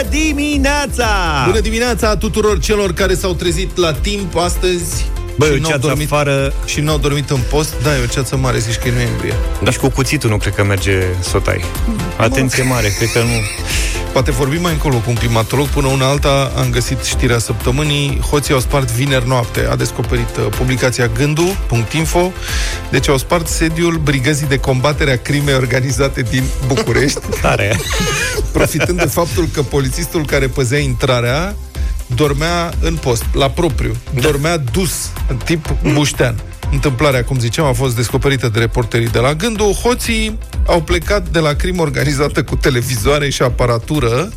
Bună dimineața! Bună dimineața tuturor celor care s-au trezit la timp astăzi Băi, și o n-au ceață dormit, afară și n-au dormit în post. Da, e o ceață mare, zici că e noiembrie. Nici cu cuțitul nu cred că merge să o tai. Atenție mare, cred că nu... Poate vorbim mai încolo cu un climatolog. Până una alta am găsit știrea săptămânii. Hoții au spart vineri noapte. A descoperit uh, publicația Gându.info. Deci au spart sediul Brigăzii de combatere a crimei organizate din București. Tare. profitând de faptul că polițistul care păzea intrarea dormea în post, la propriu. Dormea dus, în tip buștean. Întâmplarea, cum ziceam, a fost descoperită de reporterii de la Gându. Hoții au plecat de la crimă organizată cu televizoare și aparatură.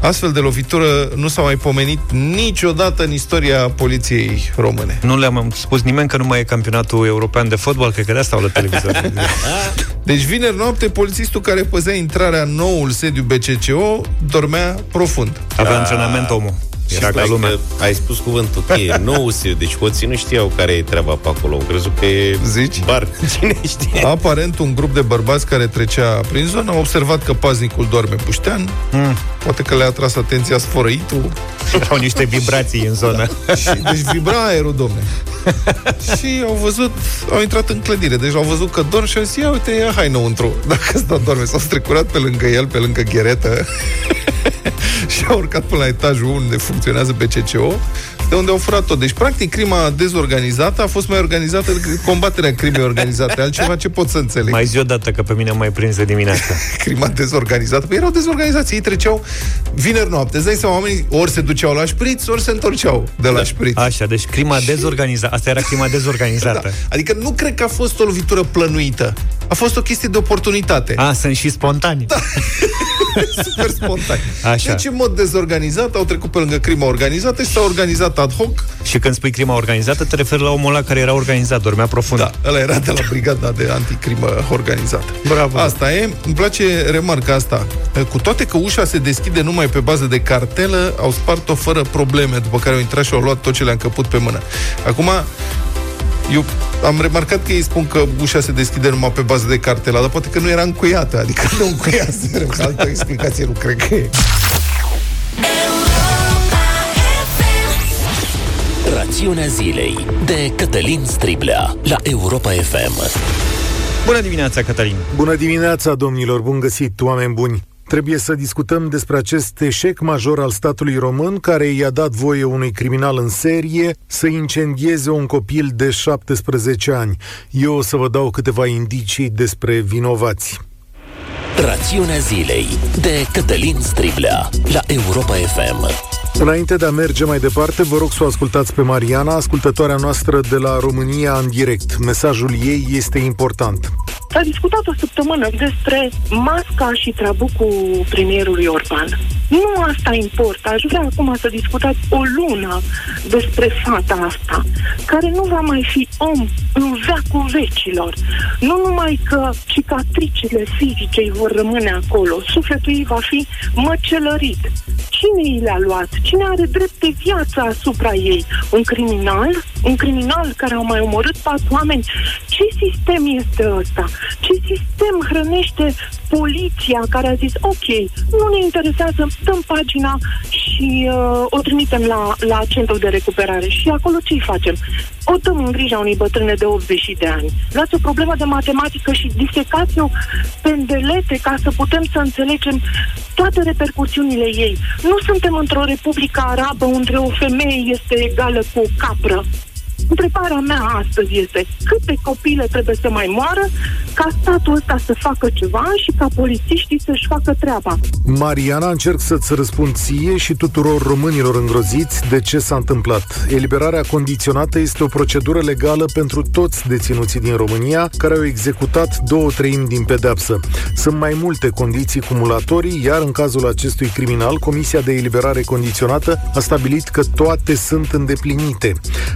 Astfel de lovitură nu s-a mai pomenit niciodată în istoria poliției române. Nu le-am spus nimeni că nu mai e campionatul european de fotbal, cred că de asta au la televizor. Deci vineri noapte, polițistul care păzea intrarea în noul sediu BCCO dormea profund. Avea antrenament omul. Era ca Stai lumea. că ai spus cuvântul cheie, nou se, deci hoții nu știau care e treaba pe acolo. Au crezut că e Zici? bar. Cine știe? Aparent, un grup de bărbați care trecea prin zonă a observat că paznicul doarme puștean. Mm. Poate că le-a atras atenția sfărăitul. Au niște vibrații în zonă. Și, deci vibra aerul, domne. și au văzut, au intrat în clădire. Deci au văzut că dorm și au zis, ia uite, ia hai înăuntru. Dacă ăsta doarme, s-au strecurat pe lângă el, pe lângă gheretă. și au urcat până la etajul unde funcționează BCCO, de unde au furat tot. Deci, practic, crima dezorganizată a fost mai organizată decât combaterea crimei organizate. Altceva ce pot să înțeleg. Mai zi o dată că pe mine mai prins de dimineață. crima dezorganizată. Păi erau dezorganizați. Ei treceau vineri noapte. Îți dai seama, oamenii ori se duceau la șpriț, ori se întorceau de la da. șpriț. Așa, deci crima dezorganizată. Asta era crima dezorganizată. Da. Adică nu cred că a fost o lovitură plănuită. A fost o chestie de oportunitate. A, sunt și spontani. Da. Super spontan. Așa. Deci, în mod dezorganizat, au trecut pe lângă crima organizată și s-au organizat ad hoc. Și când spui crima organizată, te referi la omul ăla care era organizat, dormea profund. Da, ăla era de la brigada de anticrimă organizată. Bravo. Asta e. Îmi place remarca asta. Cu toate că ușa se deschide numai pe bază de cartelă, au spart-o fără probleme, după care au intrat și au luat tot ce le-a încăput pe mână. Acum, eu am remarcat că ei spun că ușa se deschide numai pe bază de cartela, dar poate că nu era încuiată, adică nu încuiase. Altă explicație nu cred că e. Rațiunea zilei de Cătălin Striblea la Europa FM. Bună dimineața, Cătălin! Bună dimineața, domnilor! Bun găsit, oameni buni! Trebuie să discutăm despre acest eșec major al statului român care i-a dat voie unui criminal în serie să incendieze un copil de 17 ani. Eu o să vă dau câteva indicii despre vinovați. Rațiunea zilei de Cătălin Striblea la Europa FM. Înainte de a merge mai departe, vă rog să o ascultați pe Mariana, ascultătoarea noastră de la România în direct. Mesajul ei este important. S-a discutat o săptămână despre masca și trabucul premierului Orban. Nu asta importă. Aș vrea acum să discutați o lună despre fata asta, care nu va mai fi om în veacul vecilor. Nu numai că cicatricile fizice îi vor rămâne acolo, sufletul ei va fi măcelărit. Cine i le-a luat? Cine are drept de viață asupra ei? Un criminal? Un criminal care a mai omorât patru oameni? Ce sistem este ăsta? Ce sistem hrănește poliția care a zis ok, nu ne interesează, dăm pagina și uh, o trimitem la, la centrul de recuperare. Și acolo ce-i facem? O dăm în grija unei bătrâne de 80 de ani. Luați o problemă de matematică și disecați-o pendelete ca să putem să înțelegem toate repercusiunile ei. Nu suntem într-o republică arabă unde o femeie este egală cu o capră. Întrebarea mea astăzi este câte copile trebuie să mai moară ca statul ăsta să facă ceva și ca polițiștii să-și facă treaba. Mariana, încerc să-ți răspund ție și tuturor românilor îngroziți de ce s-a întâmplat. Eliberarea condiționată este o procedură legală pentru toți deținuții din România care au executat două treimi din pedepsă. Sunt mai multe condiții cumulatorii, iar în cazul acestui criminal, Comisia de Eliberare Condiționată a stabilit că toate sunt îndeplinite.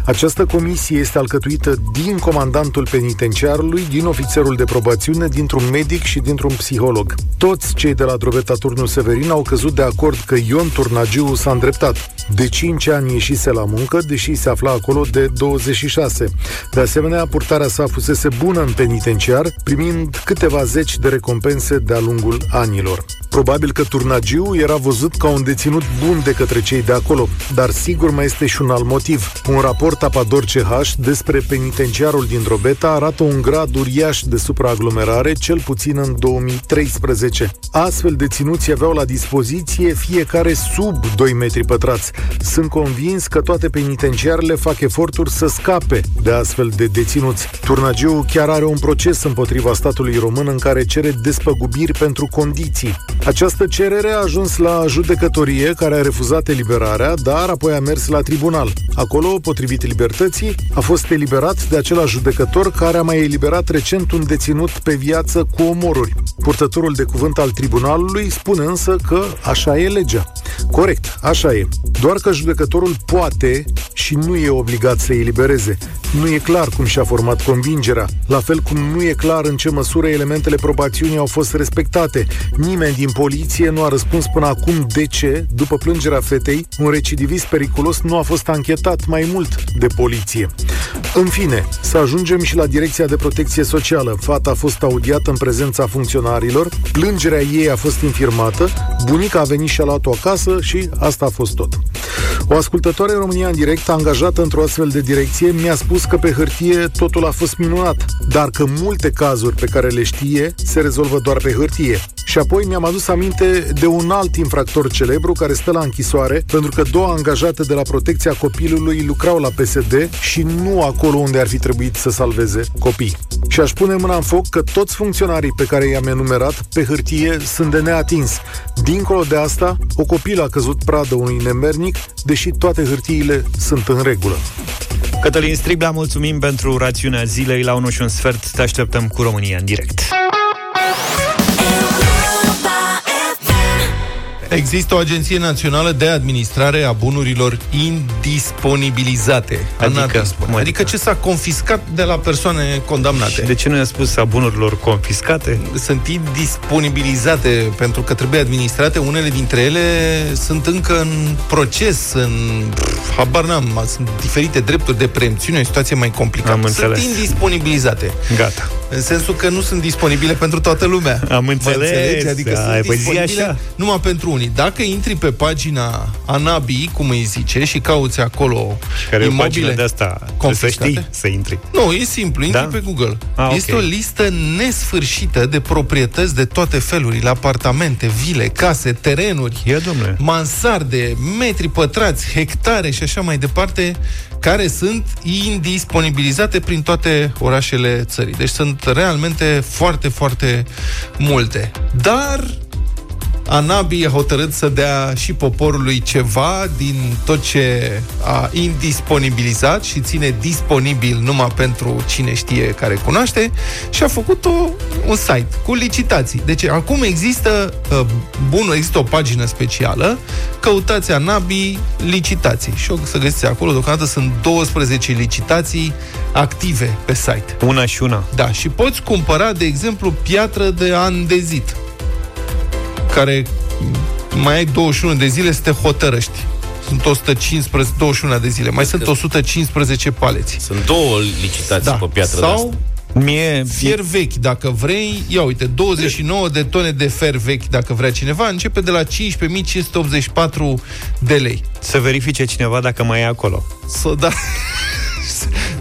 Această comisie este alcătuită din comandantul penitenciarului, din ofițerul de probațiune, dintr-un medic și dintr-un psiholog. Toți cei de la Drobeta Turnu Severin au căzut de acord că Ion Turnagiu s-a îndreptat. De 5 ani ieșise la muncă, deși se afla acolo de 26. De asemenea, purtarea sa fusese bună în penitenciar, primind câteva zeci de recompense de-a lungul anilor. Probabil că Turnagiu era văzut ca un deținut bun de către cei de acolo, dar sigur mai este și un alt motiv. Un raport Apador CH despre penitenciarul din Drobeta arată un grad uriaș de supraaglomerare, cel puțin în 2013. Astfel, deținuții aveau la dispoziție fiecare sub 2 metri pătrați. Sunt convins că toate penitenciarele fac eforturi să scape de astfel de deținuți. Turnagiu chiar are un proces împotriva statului român în care cere despăgubiri pentru condiții. Această cerere a ajuns la judecătorie, care a refuzat eliberarea, dar apoi a mers la tribunal. Acolo, potrivit libertății, a fost eliberat de același judecător care a mai eliberat recent un deținut pe viață cu omoruri. Purtătorul de cuvânt al tribunalului spune însă că așa e legea. Corect, așa e. Doar că judecătorul poate și nu e obligat să elibereze. Nu e clar cum și-a format convingerea, la fel cum nu e clar în ce măsură elementele probațiunii au fost respectate. Nimeni din poliție nu a răspuns până acum de ce, după plângerea fetei, un recidivist periculos nu a fost anchetat mai mult de poliție. În fine, să ajungem și la Direcția de Protecție Socială. Fata a fost audiată în prezența funcționarilor, plângerea ei a fost infirmată, bunica a venit și a luat-o acasă și asta a fost tot. O ascultătoare în România în direct, angajată într-o astfel de direcție, mi-a spus că pe hârtie totul a fost minunat, dar că multe cazuri pe care le știe se rezolvă doar pe hârtie. Și apoi mi-am adus aminte de un alt infractor celebru care stă la închisoare pentru că două angajate de la protecția copilului lucrau la PSD și nu acolo unde ar fi trebuit să salveze copii. Și aș pune mâna în foc că toți funcționarii pe care i-am enumerat pe hârtie sunt de neatins. Dincolo de asta, o copilă a căzut pradă unui nemernic, deși toate hârtiile sunt în regulă. Cătălin Striblea, mulțumim pentru rațiunea zilei la 1 și un sfert. Te așteptăm cu România în direct. Există o agenție națională de administrare a bunurilor indisponibilizate. Adică? Adică, Cum adică? adică ce s-a confiscat de la persoane condamnate. Și de ce nu i-a spus a bunurilor confiscate? sunt indisponibilizate pentru că trebuie administrate. Unele dintre ele sunt încă în proces, în pf, habar n-am, sunt diferite drepturi de preemțiune, o situație mai complicată. Am sunt înțeles. indisponibilizate. Gata. În sensul că nu sunt disponibile pentru toată lumea. Am Mă înțeles. înțelegi? Adică Da, sunt păi zi disponibile așa. numai pentru unii. Dacă intri pe pagina Anabi, cum îi zice, și cauți acolo Care e o imobile pagină de asta. Trebuie să confiscate? știi să intri. Nu, e simplu, intri Da? pe Google. Ah, ok. este o listă nesfârșită de proprietăți de toate felurile, apartamente, vile, case, terenuri, Ia, domnule. mansarde, metri pătrați, hectare și așa mai departe, care sunt indisponibilizate prin toate orașele țării. Deci sunt realmente foarte, foarte multe. Dar Anabi a hotărât să dea și poporului ceva din tot ce a indisponibilizat și ține disponibil numai pentru cine știe care cunoaște și a făcut o, un site cu licitații. Deci acum există uh, bunul, există o pagină specială, căutați Anabi licitații și o să găsiți acolo, deocamdată sunt 12 licitații active pe site. Una și una. Da, și poți cumpăra, de exemplu, piatră de andezit, care mai ai 21 de zile să te hotărăști. Sunt 115, 21 de zile. Mai sunt 115 paleți. Sunt două licitații Da. pe piatră de Sau asta. Mie, fier vechi, dacă vrei. Ia uite, 29 de tone de fer vechi, dacă vrea cineva, începe de la 15.584 de lei. să verifice cineva dacă mai e acolo. Să da...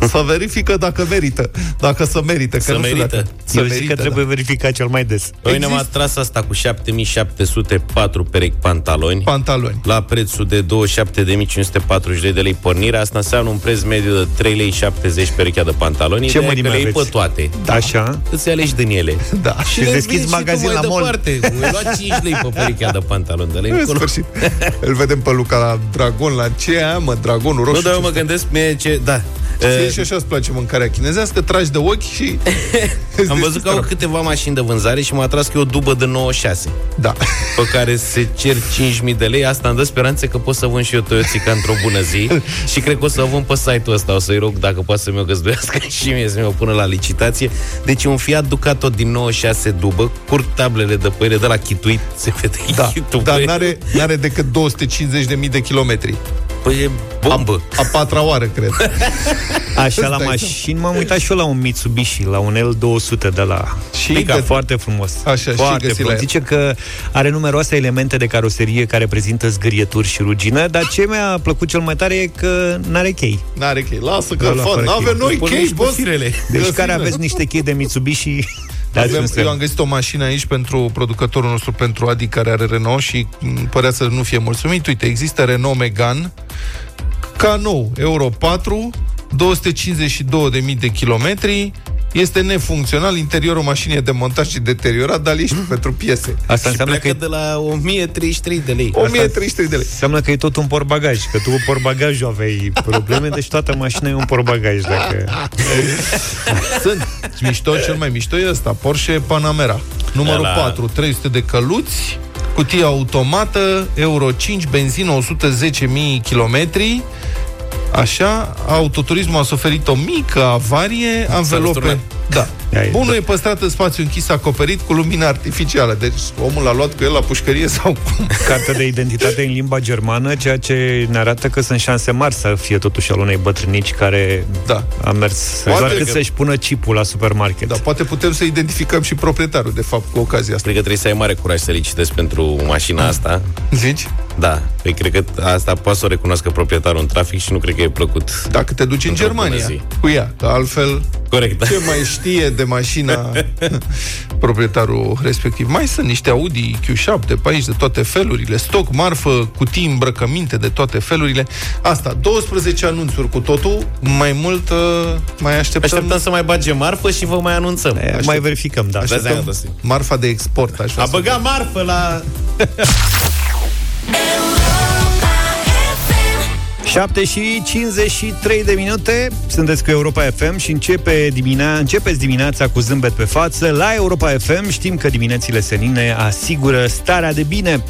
să verifică dacă merită. Dacă să merită. Că Să nu știu merită. Dacă, să Eu zic merită, că trebuie da. verificat cel mai des. Noi ne-am Există- atras asta cu 7704 perechi pantaloni. Pantaloni. la prețul de 27.542 de lei pornirea, asta înseamnă un preț mediu de 3 lei 70 perechea de pantaloni. Ce Ideea e mărime că le iei aveți? pe toate. Da. Așa? Îți alegi din ele. Da. Și le deschizi vinzi magazin tu mai la mall. departe. Voi lua 5 lei pe perechea de pantaloni de la În încolo. sfârșit. Îl vedem pe Luca la Dragon, la ce e aia, mă, Dragonul roșu. Nu, dar eu ce mă gândesc mie ce... Da, Ție și așa îți place mâncarea chinezească, tragi de ochi și... Am văzut că au câteva mașini de vânzare și m-a atras că e o dubă de 96 Da. pe care se cer 5.000 de lei. Asta îmi dă speranțe că pot să vând și eu Toyota într-o bună zi și cred că o să o vând pe site-ul ăsta. O să-i rog dacă poate să mi-o găzduiască și mie să mi-o pună la licitație. Deci un Fiat Ducato din 96 dubă, curg tablele de pe ele, de la chituit, se vede Da, chitul dar pe- n-are, n-are decât 250.000 de kilometri. Păi e bombă. A patra oară, cred. Așa la Stai, mașini m-am uitat și eu la un Mitsubishi, la un L200 de la Și Pica, de- foarte frumos. Așa, și foarte găsi la frumos. el. Zice că are numeroase elemente de caroserie care prezintă zgârieturi și rugină, dar ce mi-a plăcut cel mai tare e că n-are chei. N-are chei. Lasă că Da, la fan. fără N-avem chei. noi Pune chei, niște boss. firele. Deci Găsim care noi. aveți niște chei de Mitsubishi, dați un Avem, semn. eu am găsit o mașină aici pentru producătorul nostru, pentru Adi, care are Renault și m, părea să nu fie mulțumit. Uite, există Renault Megane, ca nou, Euro 4, 252.000 de kilometri, este nefuncțional, interiorul mașinii e demontat și deteriorat, dar ești pentru piese. Asta Și înseamnă că, pleacă e, de la 1033 de lei. 1300 de lei. înseamnă că e tot un porbagaj, că tu cu porbagajul aveai probleme, deci toată mașina e un porbagaj. Dacă... Sunt. Mișto, cel mai mișto e ăsta, Porsche Panamera. Numărul Ăla. 4, 300 de căluți, cutie automată, Euro 5, benzină 110.000 kilometri. Așa, autoturismul a suferit o mică avarie, anvelope... răsturnat. Da. Ia e, Bunul da. e păstrat în spațiu închis, acoperit cu lumină artificială. Deci omul l-a luat cu el la pușcărie sau cum? Carte de identitate în limba germană, ceea ce ne arată că sunt șanse mari să fie totuși al unei bătrânici care Da. a mers Poate doar cât că- să-și pună chipul la supermarket. Da, poate putem să identificăm și proprietarul, de fapt, cu ocazia asta. Cred că trebuie să ai mare curaj să licitezi pentru mașina asta. Zici? Da, păi cred că asta poate să o recunoască proprietarul în trafic și nu cred că e plăcut. Dacă te duci în Într-o bună Germania zi. cu ea, că altfel Corect, da. ce mai știe de mașina proprietarul respectiv. Mai sunt niște Audi Q7 pe aici de toate felurile, stoc, marfă, cutii, îmbrăcăminte de toate felurile. Asta, 12 anunțuri cu totul, mai mult uh, mai așteptăm, Așteptăm să mai bage marfă și vă mai anunțăm. E, mai verificăm, da. Așa. așteptăm Da, da, da. marfa de export. Aș vrea A să- băgat marfă la... And 7 și 53 de minute. Sunteți cu Europa FM și începe dimine- începeți dimineața cu zâmbet pe față. La Europa FM știm că diminețile senine asigură starea de bine.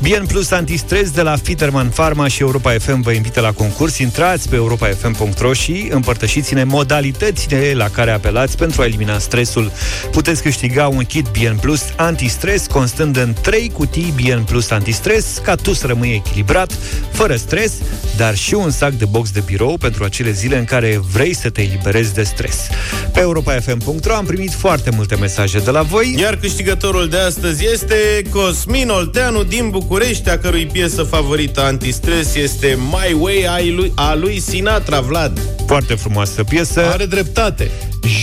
Bien Plus Antistres de la Fiterman Pharma și Europa FM vă invită la concurs. Intrați pe europafm.ro și împărtășiți-ne modalitățile la care apelați pentru a elimina stresul. Puteți câștiga un kit Bien Plus Antistres constând în 3 cutii Bien Plus Antistres ca tu să rămâi echilibrat, fără stres, dar și un sac de box de birou pentru acele zile în care vrei să te eliberezi de stres. Pe europafm.ro am primit foarte multe mesaje de la voi. Iar câștigătorul de astăzi este Cosmin Olteanu din București, a cărui piesă favorită antistres este My Way a lui, a lui Sinatra Vlad. Foarte frumoasă piesă. Are dreptate.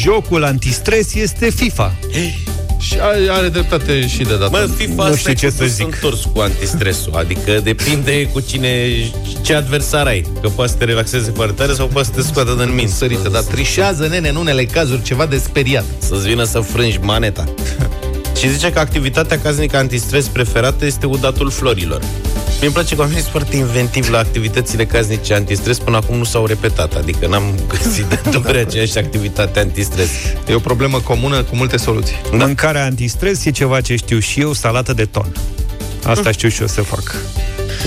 Jocul antistres este FIFA. Și are, are dreptate și de data. Mă, FIFA Nu asta știu e ce cu să dus zic. întors cu antistresul, adică depinde cu cine, ce adversar ai, că poate să te relaxeze foarte tare sau poate să te scoată din minți. Sărită, dar trișează, nene, în unele cazuri ceva de speriat. Să-ți vină să frângi maneta. Și zice că activitatea casnică antistres preferată este udatul florilor. Mi-mi place că oamenii sunt foarte inventivi la activitățile casnice antistres, până acum nu s-au repetat, adică n-am găsit de două ori aceeași activitate antistres. E o problemă comună cu multe soluții. Da. Mâncarea antistres e ceva ce știu și eu, salată de ton. Asta știu și eu să fac.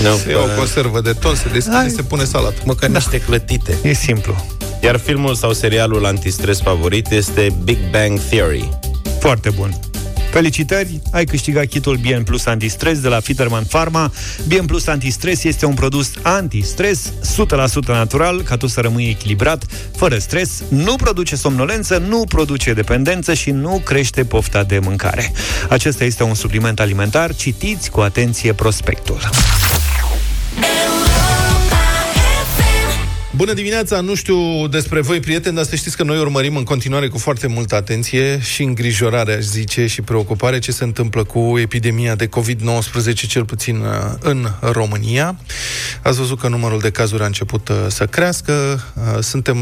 Nu, Se ia o conservă de ton, se deschide, Hai. se pune salată. măcar niște clătite. E simplu. Iar filmul sau serialul antistres favorit este Big Bang Theory. Foarte bun. Felicitări, ai câștigat kitul Bien Plus Antistres de la Fiterman Pharma. Bien Plus Antistres este un produs antistres, 100% natural, ca tu să rămâi echilibrat, fără stres, nu produce somnolență, nu produce dependență și nu crește pofta de mâncare. Acesta este un supliment alimentar, citiți cu atenție prospectul. Bună dimineața! Nu știu despre voi, prieteni, dar să știți că noi urmărim în continuare cu foarte multă atenție și îngrijorare, aș zice, și preocupare ce se întâmplă cu epidemia de COVID-19, cel puțin uh, în România. Ați văzut că numărul de cazuri a început uh, să crească. Uh, Suntem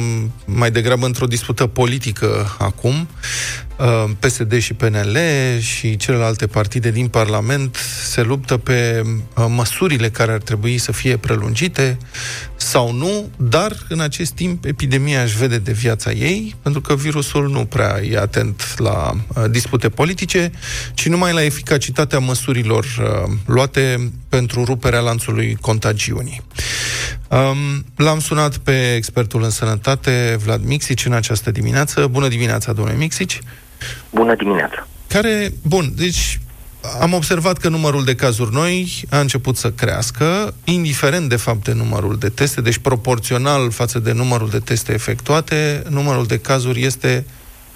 mai degrabă într-o dispută politică acum. Uh, PSD și PNL și celelalte partide din Parlament se luptă pe uh, măsurile care ar trebui să fie prelungite sau nu, dar dar în acest timp epidemia își vede de viața ei, pentru că virusul nu prea e atent la uh, dispute politice, ci numai la eficacitatea măsurilor uh, luate pentru ruperea lanțului contagiunii. Um, l-am sunat pe expertul în sănătate, Vlad Mixici, în această dimineață. Bună dimineața, domnule Mixici! Bună dimineața! Care, bun, deci am observat că numărul de cazuri noi a început să crească, indiferent de fapt de numărul de teste, deci proporțional față de numărul de teste efectuate, numărul de cazuri este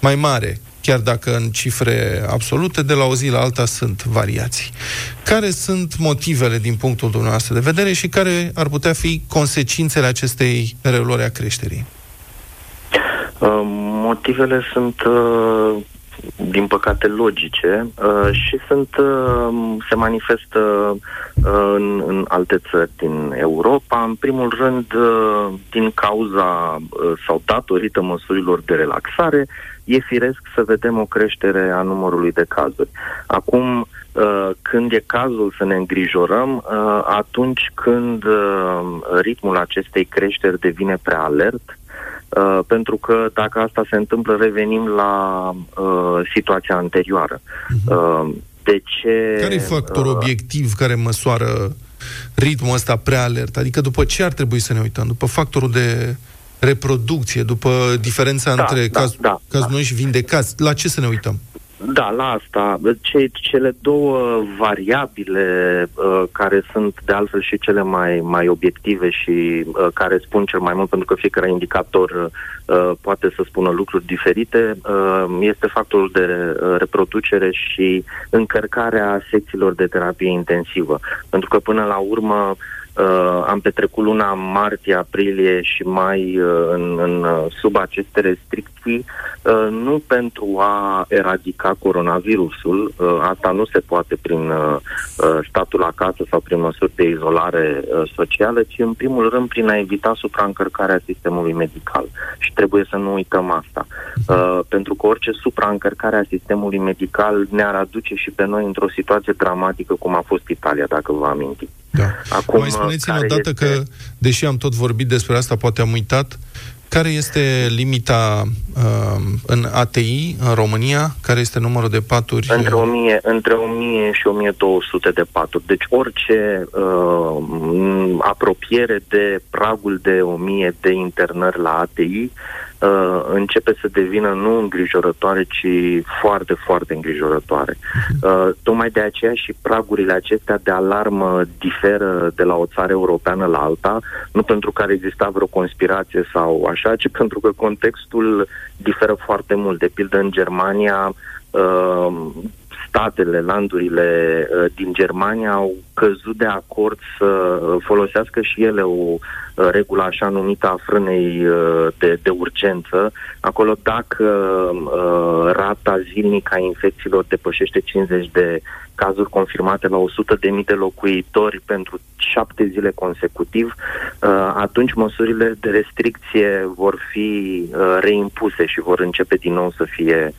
mai mare, chiar dacă în cifre absolute, de la o zi la alta sunt variații. Care sunt motivele din punctul dumneavoastră de vedere și care ar putea fi consecințele acestei reluări a creșterii? Uh, motivele sunt uh, din păcate, logice uh, și sunt uh, se manifestă uh, în, în alte țări din Europa. În primul rând, uh, din cauza uh, sau datorită măsurilor de relaxare, e firesc să vedem o creștere a numărului de cazuri. Acum, uh, când e cazul să ne îngrijorăm, uh, atunci când uh, ritmul acestei creșteri devine prea alert, Uh, pentru că dacă asta se întâmplă, revenim la uh, situația anterioară. Uh-huh. Uh, de ce... Care e factorul uh, obiectiv care măsoară ritmul ăsta prea alert? Adică după ce ar trebui să ne uităm? După factorul de reproducție, după diferența da, între da, caz, da, caz da. noi și vindecați, la ce să ne uităm? Da, la asta. Ce, cele două variabile uh, care sunt de altfel și cele mai, mai obiective și uh, care spun cel mai mult, pentru că fiecare indicator uh, poate să spună lucruri diferite, uh, este factorul de uh, reproducere și încărcarea secțiilor de terapie intensivă. Pentru că până la urmă Uh, am petrecut luna martie, aprilie și mai uh, în, în, uh, sub aceste restricții, uh, nu pentru a eradica coronavirusul, uh, asta nu se poate prin uh, uh, statul acasă sau prin măsuri de izolare uh, socială, ci în primul rând prin a evita supraîncărcarea sistemului medical. Și trebuie să nu uităm asta. Uh, pentru că orice supraîncărcare a sistemului medical ne-ar aduce și pe noi într-o situație dramatică cum a fost Italia, dacă vă amintiți. Da. Acum, Mai spuneți-mi odată este... că, deși am tot vorbit despre asta, poate am uitat, care este limita uh, în ATI, în România? Care este numărul de paturi? Între 1000, între 1000 și 1200 de paturi. Deci orice uh, apropiere de pragul de 1000 de internări la ATI uh, începe să devină nu îngrijorătoare, ci foarte, foarte îngrijorătoare. Uh, tocmai de aceea și pragurile acestea de alarmă diferă de la o țară europeană la alta, nu pentru că ar exista vreo conspirație sau așa, ci pentru că contextul diferă foarte mult. De pildă, în Germania, uh, statele, landurile uh, din Germania au căzut de acord să folosească și ele o uh, regulă așa numită a frânei uh, de, de urgență. Acolo dacă rata zilnică a infecțiilor depășește 50 de cazuri confirmate la 100 de mii de locuitori pentru șapte zile consecutiv, atunci măsurile de restricție vor fi reimpuse și vor începe din nou să fie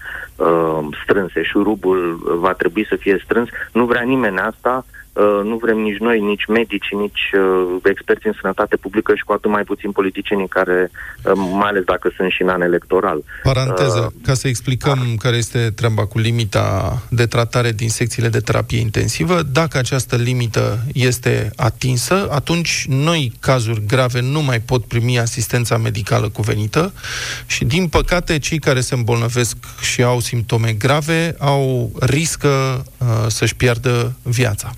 strânse. Șurubul va trebui să fie strâns. Nu vrea nimeni asta, Uh, nu vrem nici noi, nici medici, nici uh, experți în sănătate publică și cu atât mai puțin politicienii care, uh, mai ales dacă sunt și în an electoral. Paranteză, uh, ca să explicăm uh, care este treaba cu limita de tratare din secțiile de terapie intensivă. Dacă această limită este atinsă, atunci noi cazuri grave nu mai pot primi asistența medicală cuvenită și, din păcate, cei care se îmbolnăvesc și au simptome grave au riscă uh, să-și piardă viața.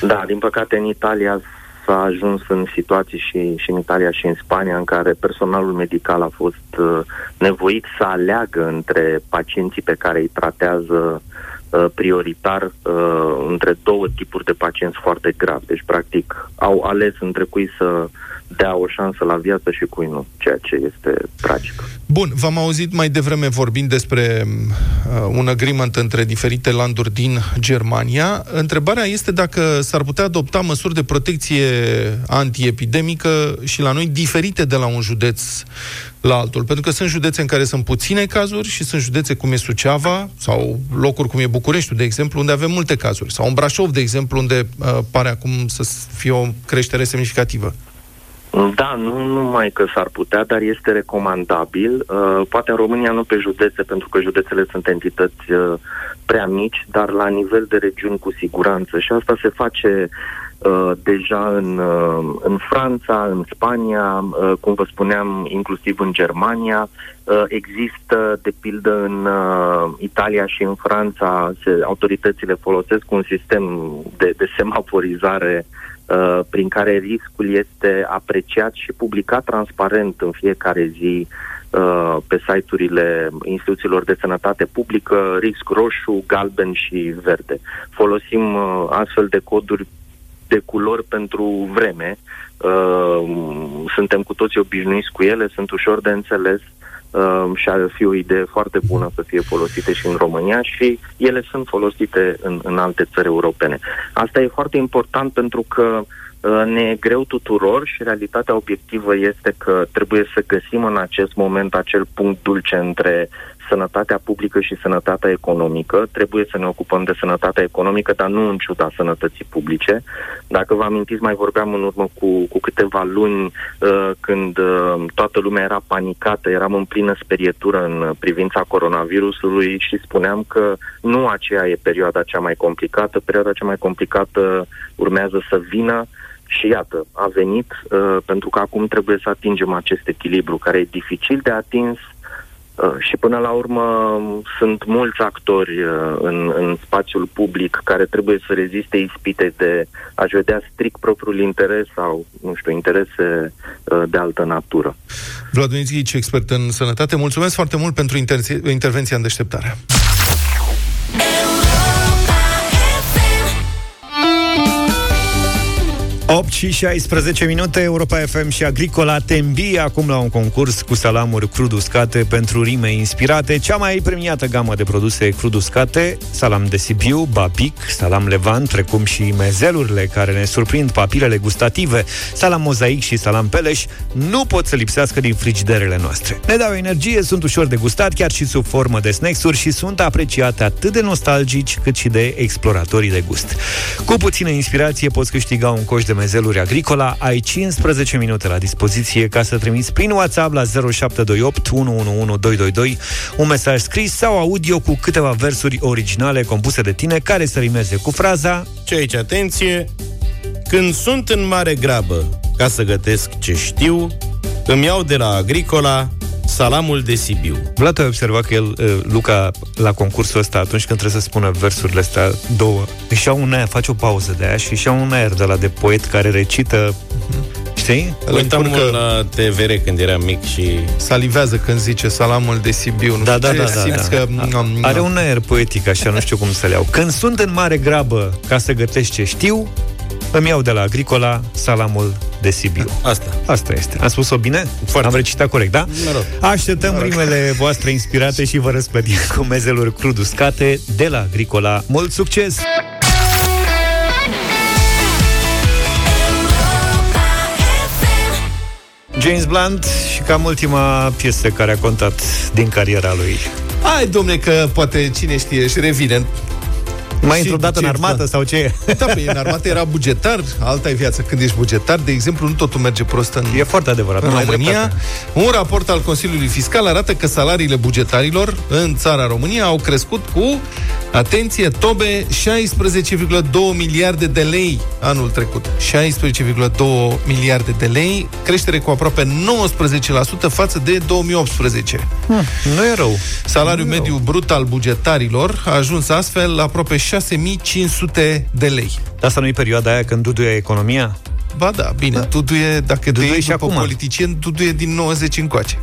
Da, din păcate în Italia s-a ajuns în situații și, și în Italia și în Spania în care personalul medical a fost uh, nevoit să aleagă între pacienții pe care îi tratează uh, prioritar uh, între două tipuri de pacienți foarte gravi. Deci, practic, au ales între cui să dea o șansă la viață și cui nu, ceea ce este tragic. Bun, v-am auzit mai devreme vorbind despre uh, un agreement între diferite landuri din Germania. Întrebarea este dacă s-ar putea adopta măsuri de protecție antiepidemică și la noi diferite de la un județ la altul. Pentru că sunt județe în care sunt puține cazuri și sunt județe cum e Suceava sau locuri cum e București, de exemplu, unde avem multe cazuri. Sau în Brașov, de exemplu, unde uh, pare acum să fie o creștere semnificativă. Da, nu numai că s-ar putea, dar este recomandabil. Uh, poate în România nu pe județe, pentru că județele sunt entități uh, prea mici, dar la nivel de regiuni cu siguranță. Și asta se face uh, deja în, uh, în Franța, în Spania, uh, cum vă spuneam, inclusiv în Germania. Uh, există, de pildă, în uh, Italia și în Franța, se, autoritățile folosesc un sistem de, de semaforizare uh, prin care riscul este apreciat și publicat transparent în fiecare zi uh, pe site-urile instituțiilor de sănătate publică, risc roșu, galben și verde. Folosim uh, astfel de coduri de culori pentru vreme. Uh, suntem cu toții obișnuiți cu ele, sunt ușor de înțeles uh, și ar fi o idee foarte bună să fie folosite și în România și ele sunt folosite în, în alte țări europene. Asta e foarte important pentru că uh, ne e greu tuturor și realitatea obiectivă este că trebuie să găsim în acest moment acel punct dulce între sănătatea publică și sănătatea economică. Trebuie să ne ocupăm de sănătatea economică, dar nu în ciuda sănătății publice. Dacă vă amintiți, mai vorbeam în urmă cu, cu câteva luni uh, când uh, toată lumea era panicată, eram în plină sperietură în privința coronavirusului și spuneam că nu aceea e perioada cea mai complicată. Perioada cea mai complicată urmează să vină și iată, a venit uh, pentru că acum trebuie să atingem acest echilibru care e dificil de atins, Uh, și până la urmă sunt mulți actori uh, în, în spațiul public care trebuie să reziste ispite de a-și vedea strict propriul interes sau, nu știu, interese uh, de altă natură. Vladimir Zghici, expert în sănătate, mulțumesc foarte mult pentru inter- intervenția în deșteptare. 8 și 16 minute, Europa FM și Agricola te îmbie acum la un concurs cu salamuri crud uscate pentru rime inspirate. Cea mai premiată gamă de produse crud uscate, salam de Sibiu, Babic, salam Levant, precum și mezelurile care ne surprind papilele gustative, salam mozaic și salam peleș, nu pot să lipsească din frigiderele noastre. Ne dau energie, sunt ușor de gustat, chiar și sub formă de snacks-uri și sunt apreciate atât de nostalgici cât și de exploratorii de gust. Cu puțină inspirație poți câștiga un coș de mezeluri agricola, ai 15 minute la dispoziție ca să trimiți prin WhatsApp la 0728 111222 un mesaj scris sau audio cu câteva versuri originale compuse de tine care să rimeze cu fraza Ce aici, atenție! Când sunt în mare grabă ca să gătesc ce știu, îmi iau de la Agricola salamul de Sibiu. Vlad, ai observat că el, uh, Luca, la concursul ăsta, atunci când trebuie să spună versurile astea două, își ia un aer, face o pauză de aia și își ia un aer de la de poet care recită, știi? Îl Uitam mult la TVR când eram mic și... Salivează când zice salamul de Sibiu. Nu Da, știu da, ce, da, da, simți da. că... Are un aer poetic, așa, nu știu cum să le iau. Când sunt în mare grabă ca să gătesc ce știu, îmi iau de la Agricola salamul de Sibiu. Asta. Asta este. Am spus-o bine? Foarte. Am recitat corect, da? Mă rog. Așteptăm rimele voastre inspirate și vă răsplătim cu mezeluri crud uscate de la Agricola. Mult succes! James Blunt și cam ultima piesă care a contat din cariera lui. Hai, domne, că poate cine știe și revine. Mai Și într-o dată în James armată Blunt. sau ce? Da, pe în armată era bugetar, alta e viața când ești bugetar. De exemplu, nu totul merge prost în, E foarte adevărat. în nu ai România. dreptate. Un raport al Consiliului Fiscal arată că salariile bugetarilor în țara România au crescut cu, atenție, tobe 16,2 miliarde de lei anul trecut. 16,2 miliarde de lei, creștere cu aproape 19% față de 2018. Nu e rău. Salariul mediu brut al bugetarilor a ajuns astfel la aproape 6500 de lei. Dar asta nu e perioada aia când duduie economia? Ba da, bine, da. duduie, dacă Duduie duduie și și după acum. politicieni, duduie din 90 încoace,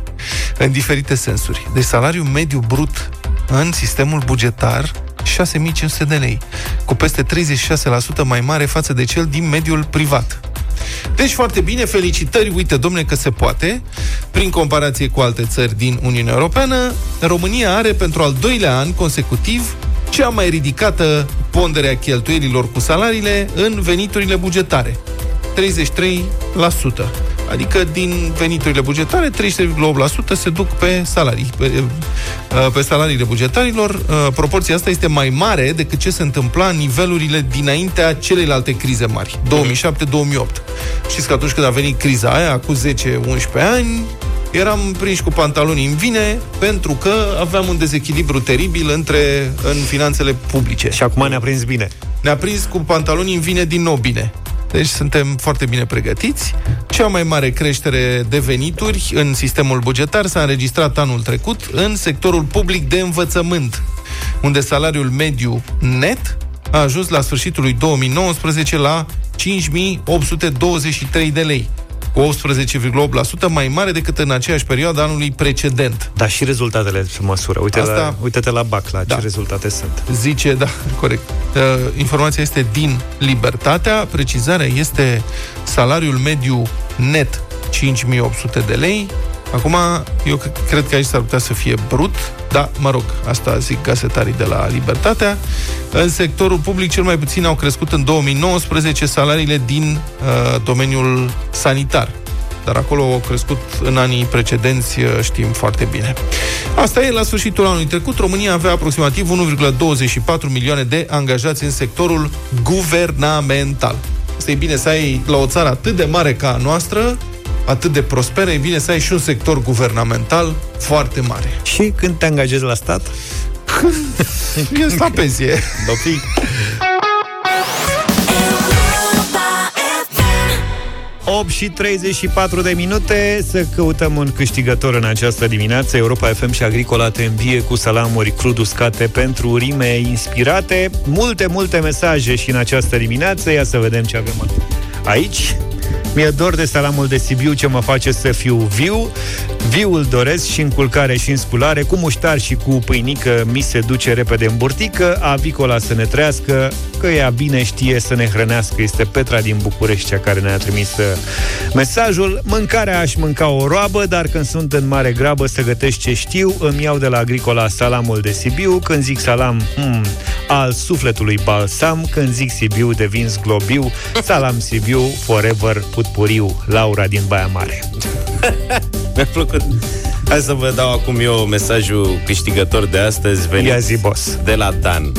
în diferite sensuri. Deci salariul mediu brut în sistemul bugetar 6500 de lei, cu peste 36% mai mare față de cel din mediul privat. Deci foarte bine, felicitări, uite domne că se poate. Prin comparație cu alte țări din Uniunea Europeană, România are pentru al doilea an consecutiv cea mai ridicată pondere a cheltuielilor cu salariile în veniturile bugetare. 33%. Adică din veniturile bugetare, 33,8% se duc pe salarii, pe, uh, pe salariile bugetarilor. Uh, proporția asta este mai mare decât ce se întâmpla în nivelurile dinaintea celelalte crize mari, 2007-2008. Știți că atunci când a venit criza aia, cu 10-11 ani, eram prinși cu pantaloni în vine pentru că aveam un dezechilibru teribil între în finanțele publice. Și acum ne-a prins bine. Ne-a prins cu pantaloni în vine din nou bine. Deci suntem foarte bine pregătiți. Cea mai mare creștere de venituri în sistemul bugetar s-a înregistrat anul trecut în sectorul public de învățământ, unde salariul mediu net a ajuns la sfârșitul lui 2019 la 5823 de lei cu 18,8% mai mare decât în aceeași perioadă anului precedent. Da, și rezultatele se măsură. Uite Asta- la, uite-te la BAC, la Da. ce rezultate sunt. Zice, da, corect. Uh, informația este din Libertatea, precizarea este salariul mediu net 5800 de lei. Acum, eu c- cred că aici s-ar putea să fie brut, da, mă rog, asta zic gasetarii de la Libertatea. În sectorul public, cel mai puțin au crescut în 2019 salariile din uh, domeniul sanitar. Dar acolo au crescut în anii precedenți, uh, știm foarte bine. Asta e, la sfârșitul anului trecut, România avea aproximativ 1,24 milioane de angajați în sectorul guvernamental. Asta e bine să ai la o țară atât de mare ca a noastră, atât de prosperă, e bine să ai și un sector guvernamental foarte mare. Și când te angajezi la stat? E la pensie. Dopi. 8 și 34 de minute Să căutăm un câștigător în această dimineață Europa FM și Agricola te învie cu salamuri crud uscate pentru rime inspirate Multe, multe mesaje și în această dimineață Ia să vedem ce avem aici mi-e dor de salamul de Sibiu ce mă face să fiu viu. Viul doresc și în culcare și în spulare Cu muștar și cu pâinică Mi se duce repede în burtică Avicola să ne trăiască Că ea bine știe să ne hrănească. Este Petra din București cea care ne-a trimis uh, mesajul. Mâncarea aș mânca o roabă Dar când sunt în mare grabă să gătesc ce știu Îmi iau de la Agricola salamul de Sibiu. Când zic salam, hmm, al sufletului balsam Când zic Sibiu devin zglobiu Salam Sibiu, forever, putpuriu Laura din Baia Mare Mi-a plăcut. Hai să vă dau acum eu mesajul câștigător de astăzi venit Ia zi, boss de la Dan.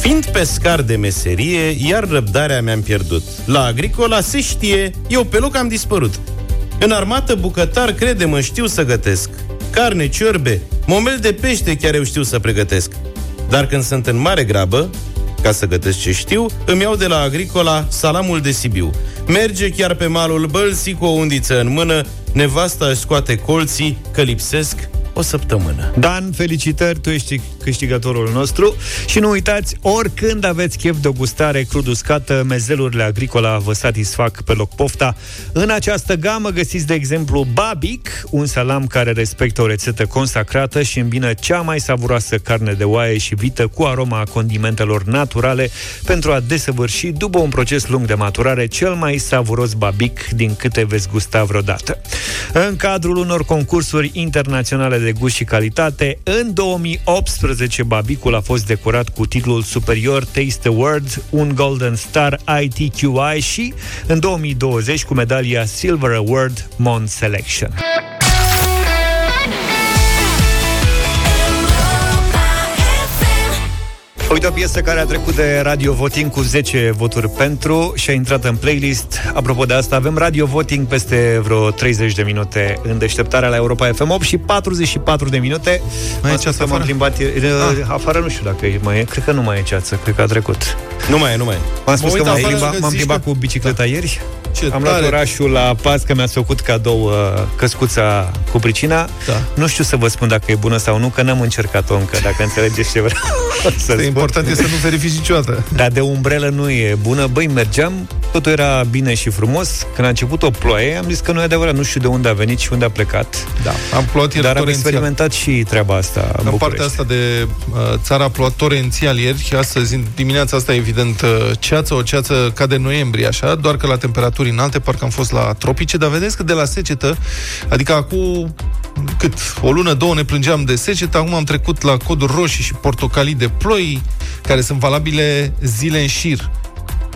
Fiind pescar de meserie, iar răbdarea mi-am pierdut. La agricola se știe, eu pe loc am dispărut. În armată bucătar, crede-mă, știu să gătesc. Carne, ciorbe, momel de pește chiar eu știu să pregătesc. Dar când sunt în mare grabă, ca să gătesc ce știu, îmi iau de la agricola salamul de Sibiu. Merge chiar pe malul bălții cu o undiță în mână, nevasta își scoate colții că lipsesc o săptămână. Dan, felicitări, tu ești câștigătorul nostru și nu uitați, oricând aveți chef de o gustare crud uscată, mezelurile agricola vă satisfac pe loc pofta. În această gamă găsiți, de exemplu, Babic, un salam care respectă o rețetă consacrată și îmbină cea mai savuroasă carne de oaie și vită cu aroma a condimentelor naturale pentru a desăvârși, după un proces lung de maturare, cel mai savuros Babic din câte veți gusta vreodată. În cadrul unor concursuri internaționale de gust și calitate, în 2018 Babicul a fost decorat cu titlul superior Taste Award, un Golden Star ITQI și în 2020 cu medalia Silver Award Mon Selection. Uite o piesă care a trecut de Radio Voting cu 10 voturi pentru și a intrat în playlist. Apropo de asta, avem Radio Voting peste vreo 30 de minute în deșteptarea la Europa FM 8 și 44 de minute. Mai e M-a spus ceață că m-am afară? plimbat. Ah. Afară nu știu dacă e, mai e. Cred că nu mai e ceață, cred că a trecut. Nu mai e, nu mai e. M-am spus uit că m-am afară plimbat, că m-am zici plimbat că- cu bicicleta ieri. Ce Am luat tare. orașul la pas că mi-a făcut cadou uh, căscuța cu pricina. Da. Nu știu să vă spun dacă e bună sau nu, că n-am încercat-o încă, dacă înțelegeți ce vreau să Asta e spun. Important e să nu verifici niciodată. Dar de umbrelă nu e bună. Băi, mergeam, totul era bine și frumos. Când a început o ploaie, am zis că nu e adevărat. Nu știu de unde a venit și unde a plecat. Da, am plouat ieri Dar am torențial. experimentat și treaba asta în În București. partea asta de uh, țara a plouat torențial ieri, astăzi, în dimineața asta, evident, uh, ceață, o ceață ca de noiembrie, așa, doar că la temperaturi înalte, parcă am fost la tropice, dar vedeți că de la secetă, adică acum cât, o lună, două ne plângeam de secetă, acum am trecut la coduri roșii și portocalii de ploi, care sunt valabile zile în șir.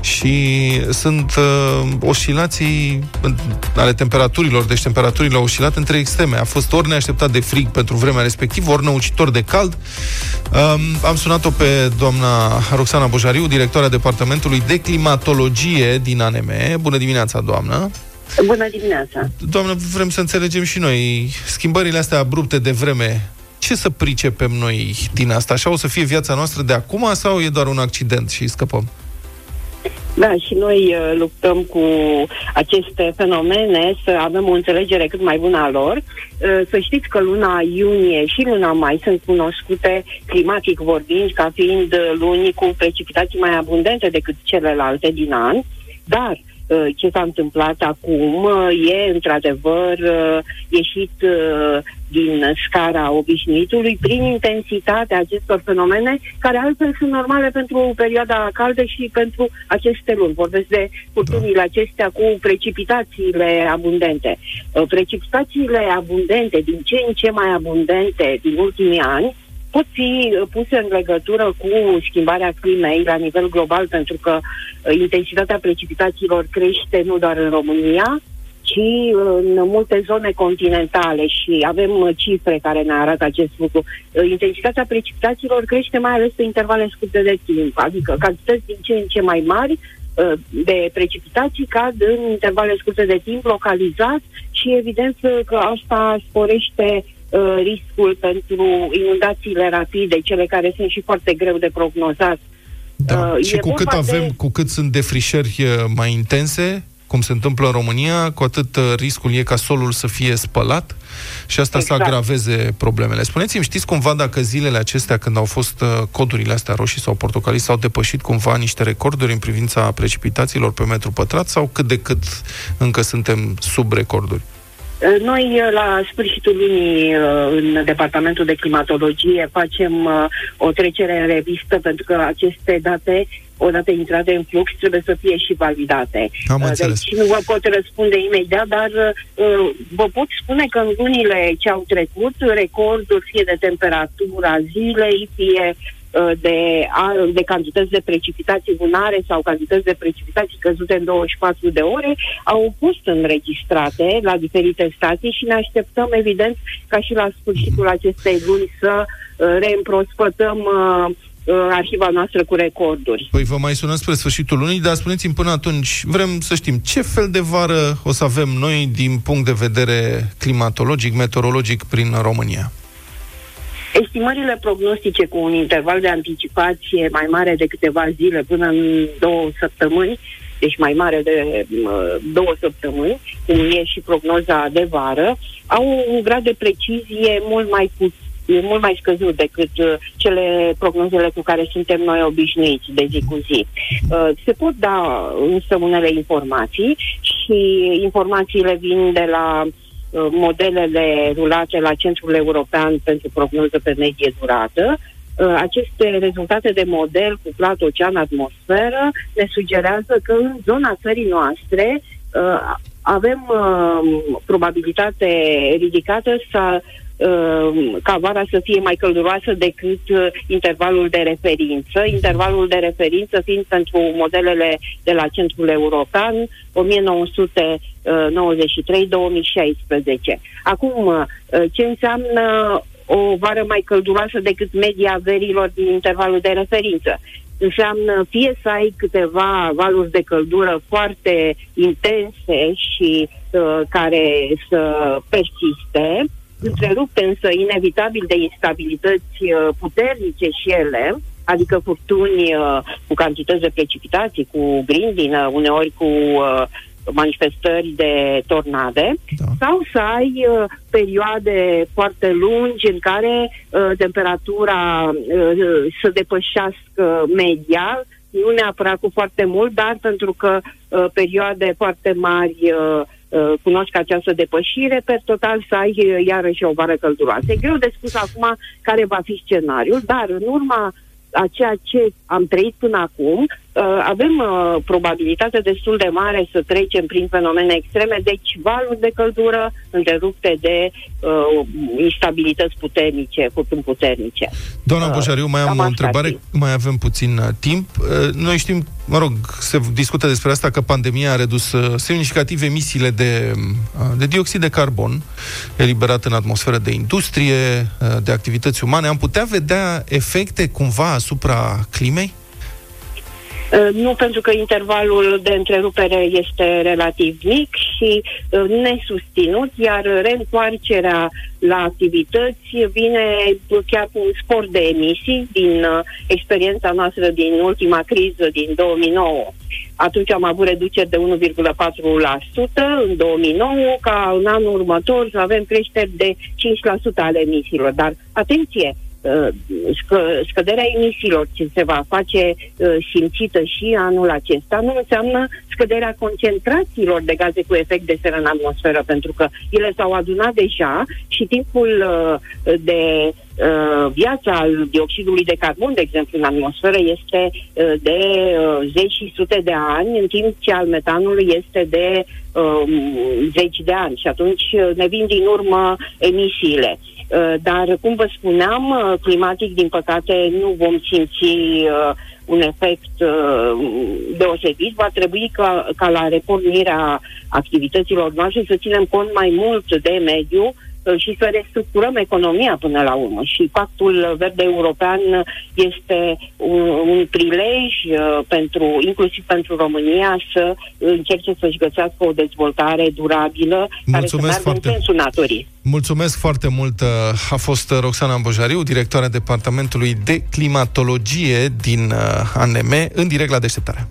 și sunt uh, oscilații ale temperaturilor, deci temperaturile au oscilat între extreme. A fost ori neașteptat de frig pentru vremea respectivă, ori năucitor de cald. Um, am sunat-o pe doamna Roxana Bojariu, directoarea Departamentului de Climatologie din ANM. Bună dimineața, doamnă! Bună dimineața! Doamnă, vrem să înțelegem și noi schimbările astea abrupte de vreme. Ce să pricepem noi din asta? Așa o să fie viața noastră de acum sau e doar un accident și scăpăm? Da, și noi uh, luptăm cu aceste fenomene să avem o înțelegere cât mai bună a lor. Uh, să știți că luna iunie și luna mai sunt cunoscute climatic vorbind ca fiind uh, luni cu precipitații mai abundente decât celelalte din an, dar Uh, ce s-a întâmplat acum uh, e într-adevăr uh, ieșit din scara obișnuitului prin intensitatea acestor fenomene care altfel sunt normale pentru perioada caldă și pentru aceste luni. Vorbesc de furtunile da. acestea cu precipitațiile abundente. Precipitațiile abundente, din ce în ce mai abundente din ultimii ani, pot fi uh, puse în legătură cu schimbarea climei la nivel global, pentru că uh, intensitatea precipitațiilor crește nu doar în România, ci uh, în multe zone continentale și avem cifre care ne arată acest lucru. Intensitatea precipitațiilor crește mai ales pe intervale scurte de timp, adică cantități din ce în ce mai mari de precipitații cad în intervale scurte de timp, localizat și evident că asta sporește uh, riscul pentru inundațiile rapide, cele care sunt și foarte greu de prognozat. Da. Uh, și cu cât avem, de... cu cât sunt defrișări uh, mai intense, cum se întâmplă în România, cu atât uh, riscul e ca solul să fie spălat și asta exact. să agraveze problemele. Spuneți-mi, știți cumva dacă zilele acestea, când au fost uh, codurile astea roșii sau portocalii, s-au depășit cumva niște recorduri în privința precipitațiilor pe metru pătrat sau cât de cât încă suntem sub recorduri? Uh, noi, uh, la sfârșitul lunii, uh, în Departamentul de Climatologie, facem o trecere în revistă pentru că aceste date odată intrate în flux, trebuie să fie și validate. Am înțeles. Deci nu vă pot răspunde imediat, dar vă pot spune că în lunile ce au trecut, recorduri fie de temperatura zilei, fie Uh, de, de cantități de precipitații lunare sau cantități de precipitații căzute în 24 de ore au fost înregistrate la diferite stații și ne așteptăm, evident, ca și la sfârșitul acestei luni să uh, reîmprospătăm uh, arhiva noastră cu recorduri. Păi vă mai sunăm spre sfârșitul lunii, dar spuneți-mi până atunci, vrem să știm ce fel de vară o să avem noi din punct de vedere climatologic, meteorologic prin România? Estimările prognostice cu un interval de anticipație mai mare de câteva zile până în două săptămâni, deci mai mare de uh, două săptămâni, cum e și prognoza de vară, au un grad de precizie mult mai puțin mult mai scăzut decât uh, cele prognozele cu care suntem noi obișnuiți de zi cu zi. Uh, se pot da însă unele informații și informațiile vin de la uh, Uh, modelele rulate la Centrul European pentru prognoză pe medie durată, uh, aceste rezultate de model cu plat ocean-atmosferă ne sugerează că în zona țării noastre uh, avem probabilitate ridicată să Uh, ca vara să fie mai călduroasă decât uh, intervalul de referință, intervalul de referință fiind pentru modelele de la Centrul European 1993-2016. Acum, uh, ce înseamnă o vară mai călduroasă decât media verilor din intervalul de referință? înseamnă fie să ai câteva valuri de căldură foarte intense și uh, care să persiste, întrerupte însă inevitabil de instabilități uh, puternice și ele, adică furtuni uh, cu cantități de precipitații, cu grindină, uneori cu uh, manifestări de tornade, da. sau să ai uh, perioade foarte lungi în care uh, temperatura uh, să depășească media, nu neapărat cu foarte mult, dar pentru că uh, perioade foarte mari uh, Uh, cunoști această depășire, per total să ai uh, iarăși o vară călduroasă. E greu de spus acum care va fi scenariul, dar în urma a ceea ce am trăit până acum, uh, avem uh, probabilitate destul de mare să trecem prin fenomene extreme, deci valuri de căldură întrerupte de uh, instabilități puternice, furtuni puternice. Doamna Boșariu, mai am cam o asta întrebare, ar mai avem puțin uh, timp. Uh, Noi știm, mă rog, se discută despre asta că pandemia a redus uh, semnificativ emisiile de, uh, de dioxid de carbon eliberat în atmosferă de industrie, uh, de activități umane. Am putea vedea efecte cumva asupra climei? Uh, Nu, pentru că intervalul de întrerupere este relativ mic și uh, nesusținut, iar reîntoarcerea la activități vine chiar cu un spor de emisii din uh, experiența noastră din ultima criză din 2009. Atunci am avut reduceri de 1,4% în 2009, ca în anul următor să avem creșteri de 5% ale emisiilor. Dar, atenție, uh, scă, scăderea emisiilor ce se va face uh, simțită și anul acesta nu înseamnă scăderea concentrațiilor de gaze cu efect de seră în atmosferă, pentru că ele s-au adunat deja și timpul uh, de uh, viața al dioxidului de carbon, de exemplu, în atmosferă este uh, de uh, zeci și sute de ani, în timp ce al metanului este de uh, zeci de ani și atunci uh, ne vin din urmă emisiile. Uh, Dar, cum vă spuneam, uh, climatic, din păcate, nu vom simți uh, un efect uh, deosebit. Va trebui ca, ca la repornirea activităților noastre să ținem cont mai mult de mediu uh, și să restructurăm economia până la urmă. Și pactul verde european este un, un prilej uh, pentru, inclusiv pentru România să încerce să-și găsească o dezvoltare durabilă care să Mulțumesc meargă foarte în sensul naturii. Mulțumesc foarte mult. uh, A fost Roxana Bojariu, directoarea Departamentului de Climatologie din uh, ANM, în direct la deșteptarea.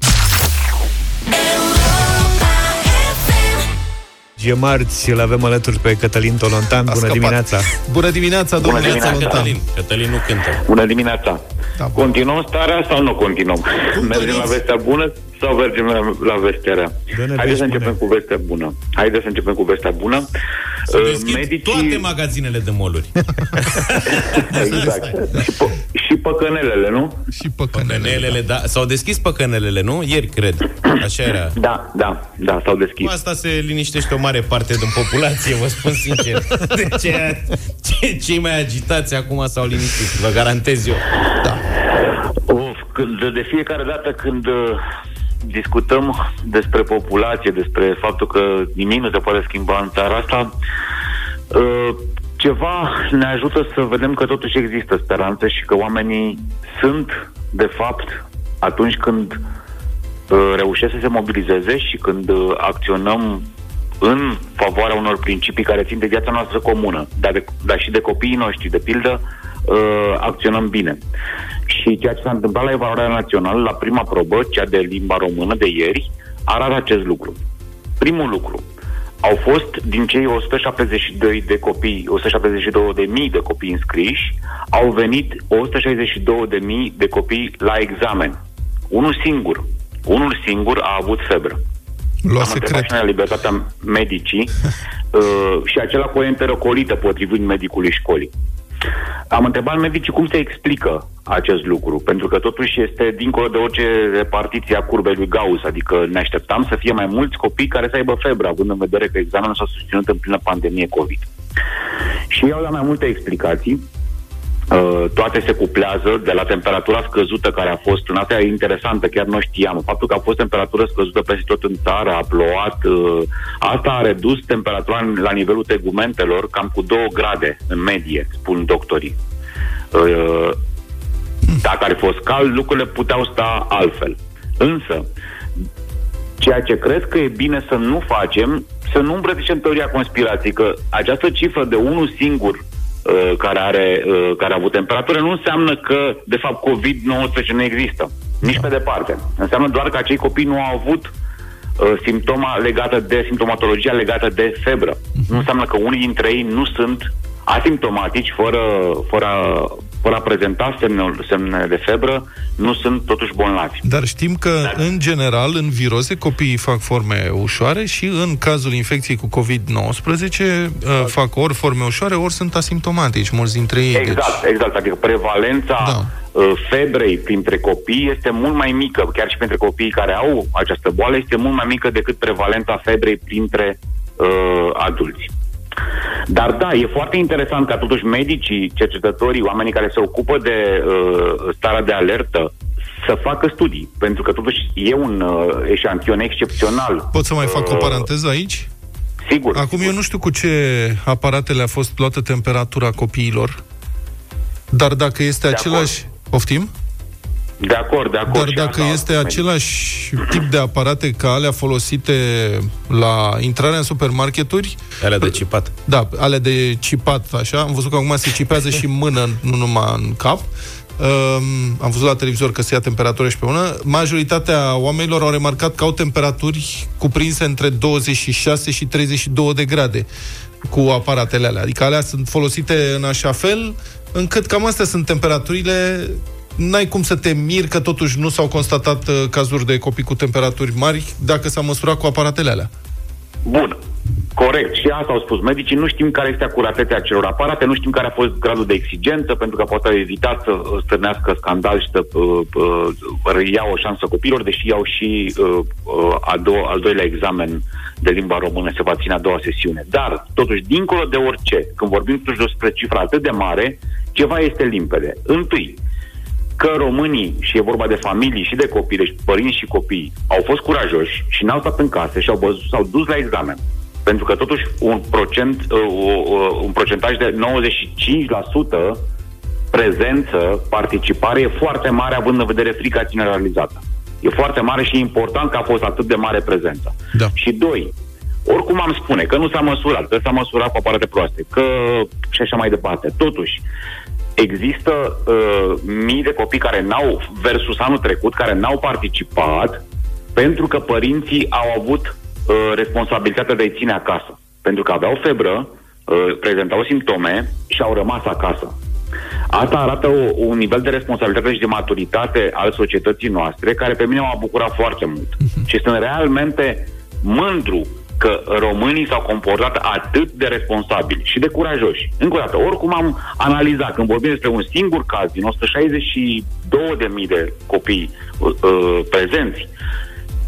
E marți, îl avem alături pe Cătălin Tolontan. Bună scăpat. dimineața! Bună dimineața, domnule Dimineața, Țălântan. Cătălin. Cătălin nu cântă. Bună dimineața! Da, bun. Continuăm starea sau nu continuăm? Mergem la doriți. vestea bună sau mergem la, la vestea rea? Dă-ne Haideți vești să începem bune. cu vestea bună. Haideți să începem cu vestea bună. Să Uh, deschid toate magazinele de moluri. Exact. și, pă, și păcănelele, nu? Și păcănele. Păcănelele, da. S-au deschis păcănelele, nu? Ieri, cred. Așa era. Da, da, da, s-au Cu deschis. asta se liniștește o mare parte din populație, vă spun sincer. De ce, ce, cei mai agitați acum s-au liniștit, vă garantez eu. Of, când, de fiecare dată când uh, discutăm despre populație, despre faptul că nimic nu se poate schimba în țara asta, uh, ceva ne ajută să vedem că totuși există speranță și că oamenii sunt, de fapt, atunci când uh, reușesc să se mobilizeze și când uh, acționăm în favoarea unor principii care țin de viața noastră comună, dar, de, dar și de copiii noștri, de pildă, uh, acționăm bine. Și ceea ce s-a întâmplat la evaluarea națională, la prima probă, cea de limba română de ieri, arată acest lucru. Primul lucru, au fost din cei 172 de copii, 172 de mii de copii înscriși, au venit 162 de mii de copii la examen. Unul singur, unul singur a avut febră. Lua Am secret. întrebat și noi la libertatea medicii uh, și acela cu o enterocolită potrivit medicului școlii. Am întrebat medicii cum se explică acest lucru, pentru că totuși este dincolo de orice repartiție a curbei lui Gauss, adică ne așteptam să fie mai mulți copii care să aibă febră, având în vedere că examenul s-a susținut în plină pandemie COVID. Și ei au dat mai multe explicații, Uh, toate se cuplează de la temperatura scăzută care a fost, în asta e interesantă, chiar nu știam. Faptul că a fost temperatură scăzută peste tot în țară, a plouat, uh, asta a redus temperatura în- la nivelul tegumentelor cam cu 2 grade în medie, spun doctorii. Uh, dacă ar fi fost cald, lucrurile puteau sta altfel. Însă, ceea ce cred că e bine să nu facem, să nu îmbrățișăm teoria conspirației, că această cifră de unul singur uh, care, are, uh, care a avut temperatură nu înseamnă că, de fapt, COVID-19 nu există. Nici pe departe. Înseamnă doar că acei copii nu au avut uh, simptoma legată de simptomatologia legată de febră. Nu înseamnă că unii dintre ei nu sunt asimptomatici, fără, fără, a- fără a prezenta semne, semne de febră, nu sunt totuși bolnavi. Dar știm că, în general, în viroze, copiii fac forme ușoare și, în cazul infecției cu COVID-19, uh, fac ori forme ușoare, ori sunt asimptomatici, mulți dintre ei. Exact, exact. Adică prevalența Da. uh, febrei printre copii este mult mai mică, chiar și printre copiii care au această boală, este mult mai mică decât prevalenta febrei printre uh, adulți. Dar da, e foarte interesant ca totuși medicii, cercetătorii, oamenii care se ocupă de uh, starea de alertă, să facă studii, pentru că totuși e un uh, eșantion excepțional. Pot să mai fac o Uh, paranteză aici? Sigur. Acum sigur. eu nu știu cu ce aparate le-a fost luată temperatura copiilor, dar dacă este De același... Poftim? De acord, de acord. Dar Și dacă asta este medici. același tip de aparate ca alea folosite la intrarea în supermarketuri, Alea de cipat. da, alea de cipat, așa, am văzut că acum se cipează și în mână, nu numai în cap, Um, am văzut la televizor că se ia temperatură și pe mână. Majoritatea oamenilor au remarcat că au temperaturi cuprinse între 26 și 32 de grade cu aparatele alea. Adică alea sunt folosite în așa fel încât cam astea sunt temperaturile n-ai cum să te miri că totuși nu s-au constatat uh, cazuri de copii cu temperaturi mari dacă s-a măsurat cu aparatele alea. Bun. Corect. Și asta au spus medicii. Nu știm care este acuratețea acelor aparate, nu știm care a fost gradul de exigență, pentru că poate au evitat să uh, stârnească scandal și să uh, uh, ia o șansă copilor, deși iau și uh, uh, a do- al doilea examen de limba română se va ține a doua sesiune. Dar, totuși, dincolo de orice, când vorbim totuși despre cifra atât de mare, ceva este limpede. Întâi, că românii, și e vorba de familii și de copii, deci părinți și copii, au fost curajoși și n-au stat în case și au văzut, s-au dus la examen. Pentru că totuși un, procent, uh, uh, un procentaj de 95% prezență, participare e foarte mare având în vedere frica generalizată. E foarte mare și e important că a fost atât de mare prezența. Da. Și doi, oricum am spune că nu s-a măsurat, că s-a măsurat cu aparate proaste, că și așa mai departe. Totuși, există uh, mii de copii care n-au, versus anul trecut, care n-au participat pentru că părinții au avut uh, responsabilitatea de a-i ține acasă. Pentru că aveau febră, uh, prezentau simptome și au rămas acasă. Asta arată o, un nivel de responsabilitate și de maturitate al societății noastre care pe mine m-a bucurat foarte mult. Și sunt realmente mândru că românii s-au comportat atât de responsabili și de curajoși. Încă o dată, oricum am analizat, când vorbim despre un singur caz din 162.000 de copii uh, uh, prezenți,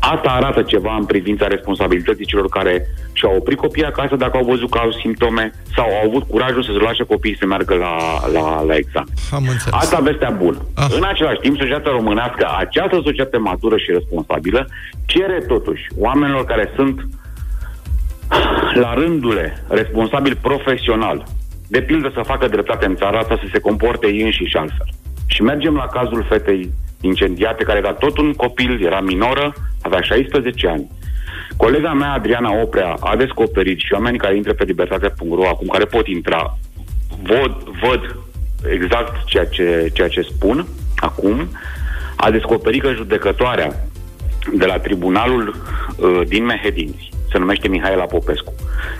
Asta arată ceva în privința responsabilității celor care și-au oprit copiii acasă dacă au văzut că au simptome sau au avut curajul să se lase copiii să meargă la, la, la examen. Am înțeles. Asta vestea bună. Ah. În același timp, societatea românească, această societate matură și responsabilă, cere totuși oamenilor care sunt la rândule responsabili profesional, de pildă să facă dreptate în țara asta, să se comporte ei înșiși altfel. Și mergem la cazul fetei incendiate, care era tot un copil, era minoră, avea 16 ani. Colega mea, Adriana Oprea, a descoperit și oamenii care intră pe libertate.ro acum, care pot intra, văd, văd exact ceea ce, ceea ce spun acum, a descoperit că judecătoarea de la tribunalul uh, din Mehedinți, se numește Mihaela Popescu,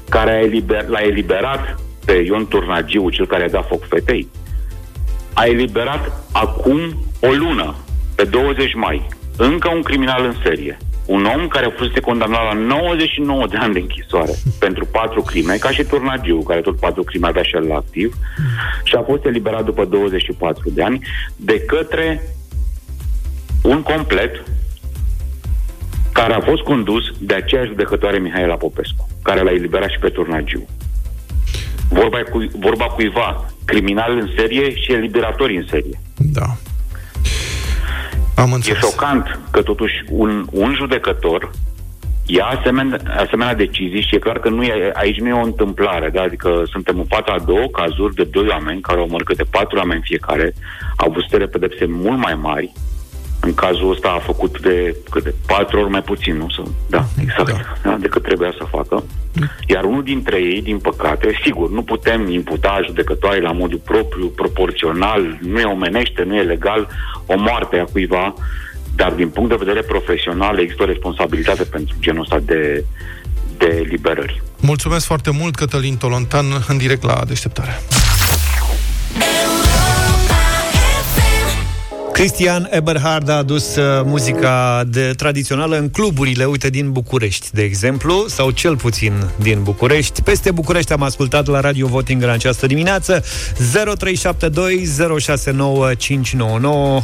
care a eliber, l-a eliberat pe Ion Turnagiu, cel care a dat foc fetei, a eliberat acum o lună, pe 20 mai, încă un criminal în serie. Un om care a fost condamnat la 99 de ani de închisoare pentru patru crime, ca și Turnagiu, care tot patru crime avea și el la activ, și a fost eliberat după 24 de ani de către un complet care a fost condus de aceeași judecătoare Mihaela Popescu, care l-a eliberat și pe Turnagiu. Vorba, e cu, vorba cuiva, criminal în serie și eliberatori în serie. Da. Am E înțeles. șocant că totuși un, un judecător ia asemenea, asemenea decizii și e clar că nu e, aici nu e o întâmplare, da? adică suntem în fața a două cazuri de doi oameni care au omorât câte patru oameni fiecare, au văzut de pedepse mult mai mari, în cazul ăsta a făcut de, cât de patru ori mai puțin, nu? Să, da, exact, Da. da. Da, decât trebuia să facă. Iar unul dintre ei, din păcate, sigur, nu putem imputa judecătoare la modul propriu, proporțional, nu e omenește, nu e legal o moarte a cuiva, dar din punct de vedere profesional există o responsabilitate pentru genul ăsta de, de liberări. Mulțumesc foarte mult, Cătălin Tolontan, în direct la deșteptare. Cristian Eberhard a adus uh, muzica de tradițională în cluburile, uite, din București, de exemplu, sau cel puțin din București. Peste București am ascultat la Radio Voting în această dimineață 0372069599.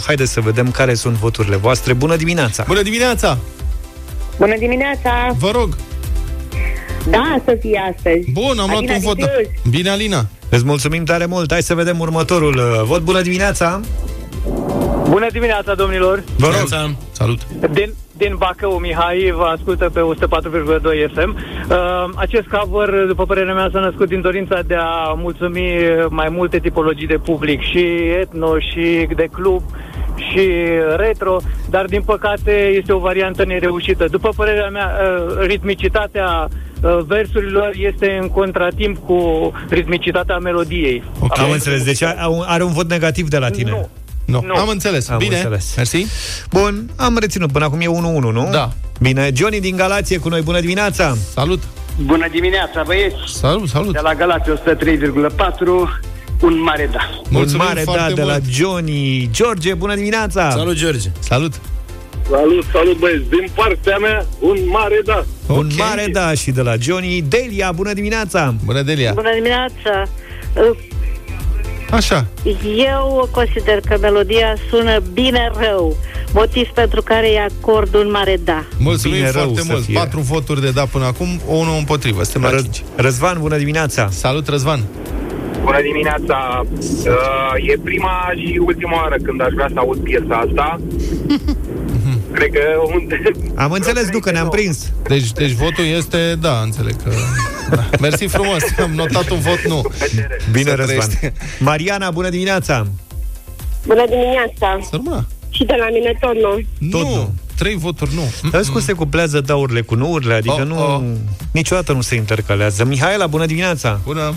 Haideți să vedem care sunt voturile voastre. Bună dimineața! Bună dimineața! Bună dimineața! Vă rog! Da, să fie astăzi. Bun, am luat Alina un vot. din Cluj. Bine, Alina! Îți mulțumim tare mult. Hai să vedem următorul uh, vot. Bună dimineața! Bună dimineața, domnilor! Vă rog! Neața. Salut! Din, din Bacău, Mihai vă ascultă pe 104,2 FM. Uh, acest cover, după părerea mea, s-a născut din dorința de a mulțumi mai multe tipologii de public, și etno, și de club, și retro, dar din păcate este o variantă nereușită. După părerea mea, uh, ritmicitatea uh, versurilor este în contratimp cu ritmicitatea melodiei. Ok. Am înțeles. Deci are- are un vot negativ de la tine. Nu. Nu. Nu. Am înțeles. Am Bine. înțeles. Mersi. Bun, am reținut. Până acum e 1-1, nu? Da. Bine, Johnny din Galație cu noi. Bună dimineața! Salut! Bună dimineața, băieți! Salut, salut! De la Galați 103,4, un mare da. Mulțumim un mare foarte da de mult. la Johnny. George, bună dimineața! Salut, George! Salut! Salut, salut băieți! Din partea mea, un mare da! Un Ok. mare da și de la Johnny. Delia, bună dimineața! Bună, Delia! Bună dimineața! Așa. Eu consider că melodia sună bine rău, motiv pentru care e acord un mare da. Mulțumim Bine rău foarte să mult. fie. Patru voturi de da până acum, unul împotrivă. Suntem la Răz- cinci. Răzvan, bună dimineața! Salut, Răzvan! Bună dimineața! Uh, e prima și ultima oară când aș vrea să aud piesa asta. Cred că un... Am înțeles, nu, că ne-am prins. Deci, deci votul este, da, înțeleg că... Da. Mersi frumos, am notat un vot nu. Bine, Să Răzvan. trăiești. Mariana, bună dimineața! Bună dimineața! Să rămână. Și de la mine tot nu. Tot nu. nu. Trei voturi nu. Vezi cum se cuplează daurile cu nuurile, adică Oh, nu... oh. Niciodată nu se intercalează. Mihaela, bună dimineața! Bună.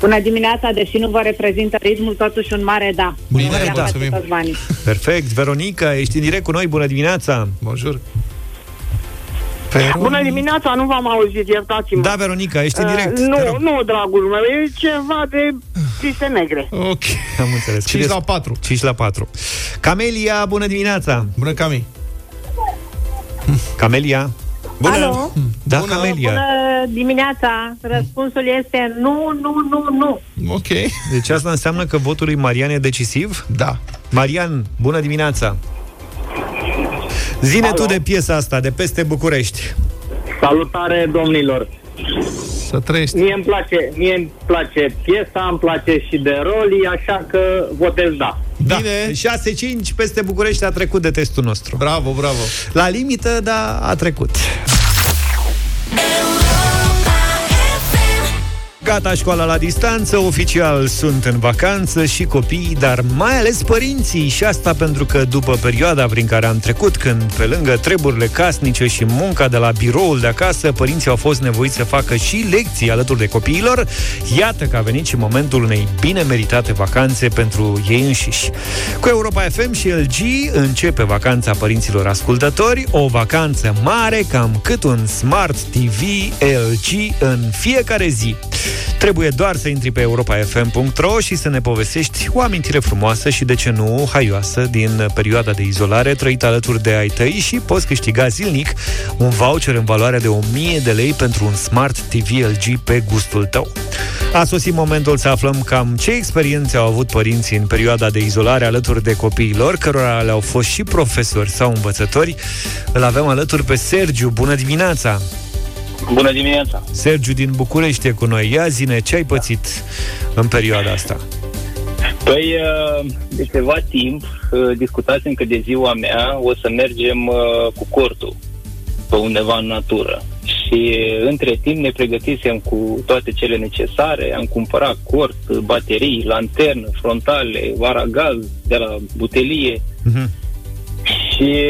Bună dimineața, deși nu vă reprezintă ritmul, totuși un mare da. Bine, Vă da. mulțumim. toți banii. Perfect. Veronica, ești în direct cu noi, bună dimineața! Bonjour. Bună dimineața, nu v-am auzit, iertați-mă. Da, Veronica, ești în direct. Uh, Te nu, rog. nu, dragul meu, e ceva de piste negre. Ok. Am înțeles. 5 la 4. 5 la 4. Camelia, bună dimineața! Bună, Cami. Camelia? Bună! Alo? Da, Bună. Camelia. Bună dimineața! Răspunsul este nu, nu, nu, nu. Ok. Deci asta înseamnă că votul lui Marian e decisiv? Da. Marian, bună dimineața! Zine tu de piesa asta, de peste București. Salutare, domnilor! Să trăiești. Mie îmi place, mie îmi place piesa, îmi place și de roli, așa că votez da. Da, Bine. 6-5 peste București a trecut de testul nostru. Bravo, bravo. La limită, dar a trecut. Gata școala la distanță, oficial sunt în vacanță și copiii, dar mai ales părinții. Și asta pentru că după perioada prin care am trecut, când pe lângă treburile casnice și munca de la biroul de acasă, părinții au fost nevoiți să facă și lecții alături de copiilor, iată că a venit și momentul unei bine meritate vacanțe pentru ei înșiși. Cu Europa FM și LG începe vacanța părinților ascultători, o vacanță mare, cam cât un Smart TV LG în fiecare zi. Trebuie doar să intri pe europafm.ro și să ne povestești o amintire frumoasă și, de ce nu, haioasă din perioada de izolare trăită alături de ai tăi și poți câștiga zilnic un voucher în valoare de 1000 de lei pentru un Smart TV LG pe gustul tău. A sosit momentul să aflăm cam ce experiențe au avut părinții în perioada de izolare alături de copiilor, cărora le-au fost și profesori sau învățători. Îl avem alături pe Sergiu. Bună dimineața! Bună dimineața! Sergiu din București e cu noi. Ia zine, ce ai pățit în perioada asta? Păi, uh, de ceva timp, uh, discutasem că de ziua mea o să mergem uh, cu cortul pe undeva în natură. Și între timp ne pregătisem cu toate cele necesare, am cumpărat cort, baterii, lanternă, frontale, aragaz de la butelie. Mhm. Și,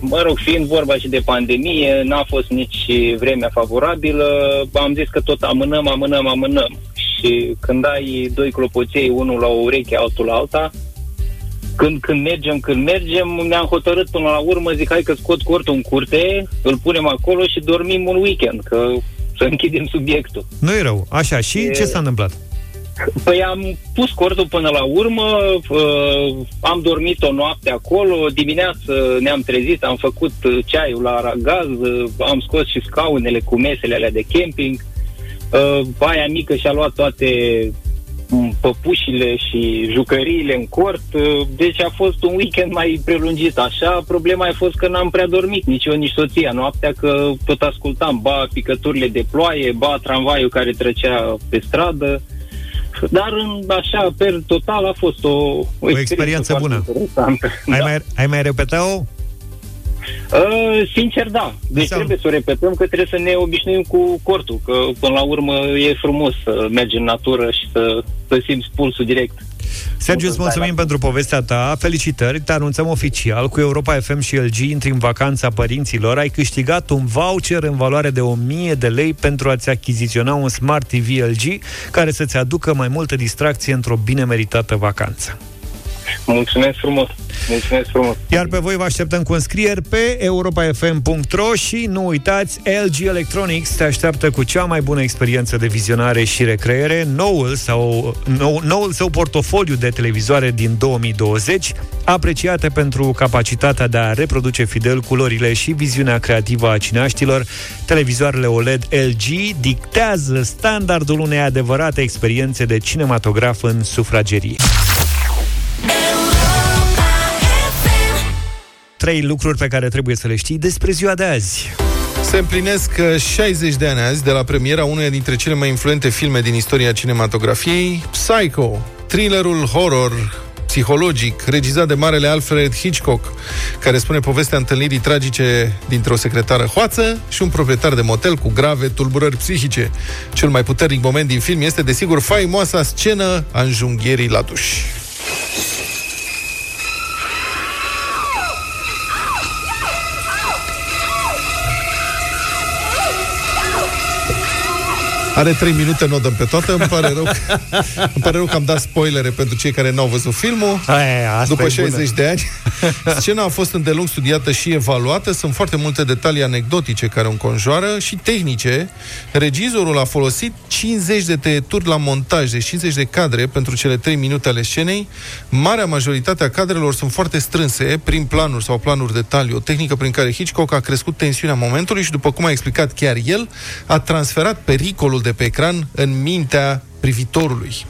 mă rog, fiind vorba și de pandemie, n-a fost nici vremea favorabilă, am zis că tot amânăm, amânăm, amânăm. Și când ai doi clopoței, unul la o ureche, altul la alta, când, când mergem, când mergem, ne-am hotărât până la urmă, zic, hai că scot cortul în curte, îl punem acolo și dormim un weekend, că să închidem subiectul. Nu e rău. Așa, și E- ce s-a întâmplat? Păi am pus cordul până la urmă, uh, am dormit o noapte acolo, dimineață ne-am trezit, am făcut uh, ceaiul la aragaz, uh, am scos și scaunele cu mesele alea de camping. Uh, aia mică și-a luat toate mm, păpușile și jucăriile în cort, uh, deci a fost un weekend mai prelungit așa. Problema a fost că n-am prea dormit, nici eu, nici soția noaptea, că tot ascultam, ba picăturile de ploaie, ba tramvaiul care trecea pe stradă. Dar în, așa, per total, a fost o, o, O experiență foarte bună. interesantă. Ai, Da. mai, ai mai repeta-o? Uh, sincer, da. Deci trebuie să o repetăm că trebuie să ne obișnuim cu cortul, că până la urmă e frumos să mergi în natură și să, să simți pulsul direct. Sergiu, îți mulțumim pentru povestea ta. Felicitări, te anunțăm oficial. Cu Europa FM și LG intri în vacanța părinților. Ai câștigat un voucher în valoare de 1000 de lei pentru a-ți achiziționa un Smart TV LG care să-ți aducă mai multă distracție într-o bine meritată vacanță. Mulțumesc frumos! Mulțumesc frumos! Iar pe voi vă așteptăm cu înscrieri pe europafm.ro și nu uitați, LG Electronics te așteaptă cu cea mai bună experiență de vizionare și recreere, noul, sau, nou, noul său portofoliu de televizoare din 2020, apreciate pentru capacitatea de a reproduce fidel culorile și viziunea creativă a cineaștilor, televizoarele OLED LG dictează standardul unei adevărate experiențe de cinematograf în sufragerie. Trei lucruri pe care trebuie să le știi despre ziua de azi. Se împlinesc uh, 60 de ani azi de la premiera uneia dintre cele mai influente filme din istoria cinematografiei, Psycho, thrillerul horror psihologic, regizat de marele Alfred Hitchcock, care spune povestea întâlnirii tragice dintre o secretară hoață și un proprietar de motel cu grave tulburări psihice. Cel mai puternic moment din film este, desigur, faimoasa scenă a înjunghierii la duș. Are 3 minute, nu o dăm pe toată, îmi pare rău, că, îmi pare rău că am dat spoilere pentru cei care n-au văzut filmul. Aia, asta După e 60 bună. de ani, scena a fost îndelung studiată și evaluată. Sunt foarte multe detalii anecdotice care o înconjoară și tehnice. Regizorul a folosit 50 de tăieturi la montaj, de 50 de cadre pentru cele 3 minute ale scenei. Marea majoritate a cadrelor sunt foarte strânse, prin planuri sau planuri detaliu, o tehnică prin care Hitchcock a crescut tensiunea momentului și, după cum a explicat chiar el, a transferat pericolul de pe ecran în mintea privitorului.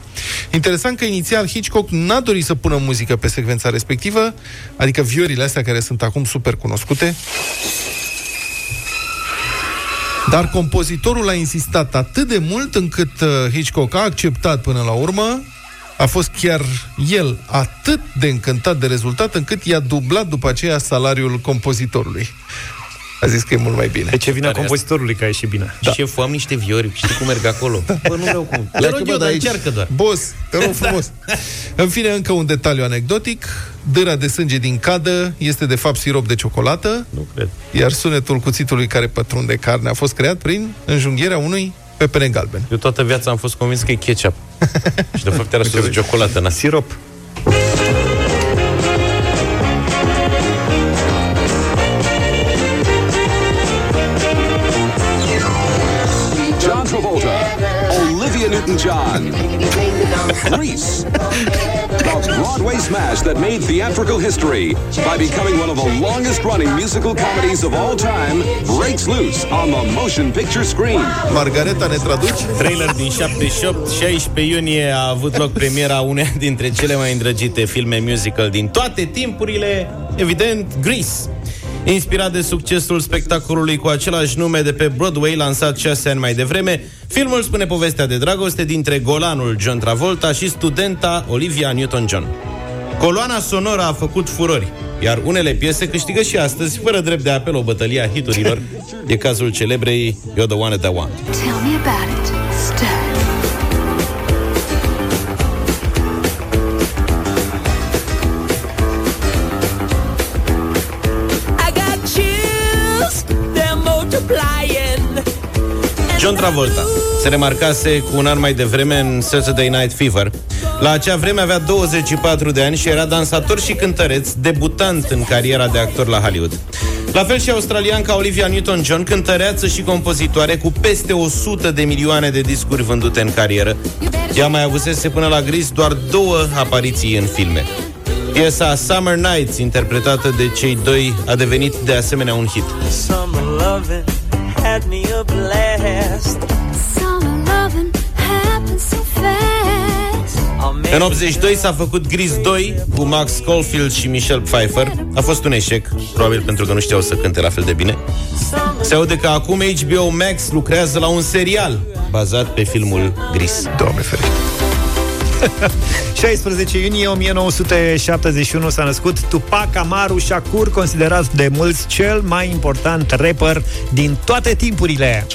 Interesant că inițial Hitchcock n-a dorit să pună muzică pe secvența respectivă, adică viorile astea care sunt acum super cunoscute, dar compozitorul a insistat atât de mult încât uh, Hitchcock a acceptat până la urmă, a fost chiar el atât de încântat de rezultat încât i-a dublat după aceea salariul compozitorului. A zis că e mult mai bine. De ce vine Tare compozitorului că a ieșit bine? Da. Șeful, am niște viori, știi cum merg acolo? Bă, nu vreau cum. Le Pleacă, rog bă, eu, de dar aici. încearcă doar. Boss, te rog frumos. În fine, încă un detaliu anecdotic. Dâra de sânge din cadă este de fapt sirop de ciocolată, Nu cred. iar sunetul cuțitului care pătrunde carne a fost creat prin înjunghierea unui pepene galben. Eu toată viața am fost convins că e ketchup. și de fapt era sos de ciocolată, na. Sirop. Olivia Newton-John, Grease, the Broadway smash that made theatrical history by becoming one of the longest-running musical comedies of all time, breaks loose on the motion picture screen. Margareta, ne traduci? Trailer din 78, 16 iunie a avut loc premiera uneia dintre cele mai îndrăgite filme musical din toate timpurile, evident, Grease. Inspirat de succesul spectacolului cu același nume de pe Broadway, lansat șase ani mai devreme, filmul spune povestea de dragoste dintre golanul John Travolta și studenta Olivia Newton-John. Coloana sonoră a făcut furori, iar unele piese câștigă și astăzi, fără drept de apel, o bătălie a hiturilor. E cazul celebrei You're the one that I want. Tell me about it. John Travolta se remarcase cu un an mai devreme în Saturday Night Fever, La acea vreme avea 24 de ani și era dansator și cântăreț, debutant în cariera de actor la Hollywood. La fel și australianca Olivia Newton-John, cântăreață și compozitoare cu peste 100 de milioane de discuri vândute în carieră. Ea mai avusese până la gris doar două apariții în filme. Piesa Summer Nights, interpretată de cei doi, a devenit de asemenea un hit. Summer loving had me a blast. Summer loving happened so fast. În 82 s-a făcut Gris 2 cu Max Caulfield și Michelle Pfeiffer. A fost un eșec, probabil pentru că nu știau să cânte la fel de bine. Se aude că acum HBO Max lucrează la un serial bazat pe filmul Gris. Doamne ferește. 16 iunie 1971 s-a născut Tupac Amaru Shakur, considerat de mulți cel mai important rapper din toate timpurile.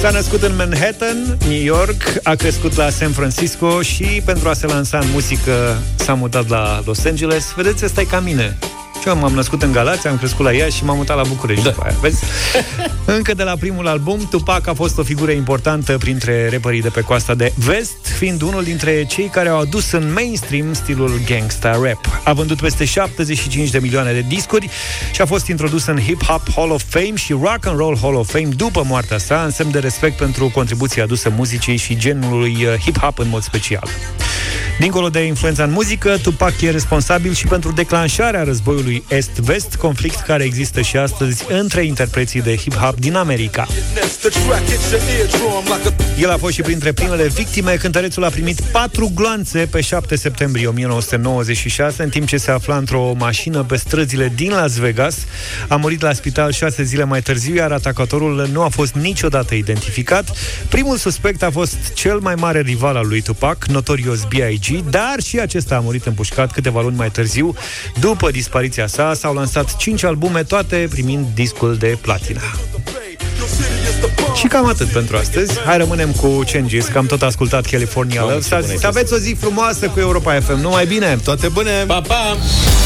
S-a născut în Manhattan, New York, a crescut la San Francisco și pentru a se lansa în muzică s-a mutat la Los Angeles. Vedeți, ăsta e ca mine. Și eu m-am născut în Galați, am crescut la ea și m-am mutat la București da. după aia, vezi? Încă de la primul album, Tupac a fost o figură importantă printre rapperii de pe coasta de vest, fiind unul dintre cei care au adus în mainstream stilul gangsta rap. A vândut peste 75 de milioane de discuri și a fost introdus în Hip Hop Hall of Fame și Rock and Roll Hall of Fame după moartea sa, în semn de respect pentru contribuția adusă muzicii și genului uh, hip-hop în mod special. Dincolo de influența în muzică, Tupac e responsabil și pentru declanșarea războiului Est-Vest, conflict care există și astăzi între interpreții de hip-hop din America. El a fost și printre primele victime. Cântărețul a primit patru gloanțe pe 7 septembrie 1996, în timp ce se afla într-o mașină pe străzile din Las Vegas. A murit la spital șase zile mai târziu, iar atacatorul nu a fost niciodată identificat. Primul suspect a fost cel mai mare rival al lui Tupac, Notorious B.I.G., dar și acesta a murit împușcat câteva luni mai târziu. După dispariția sa, s-au lansat cinci albume, toate primind discul de platina. Și cam atât pentru astăzi. Hai rămânem cu Changes, că am tot ascultat California Doamne, Love. ce bună Să, este să aveți o zi frumoasă cu Europa FM. Numai bine! Toate bune! Pa, pa! Ew,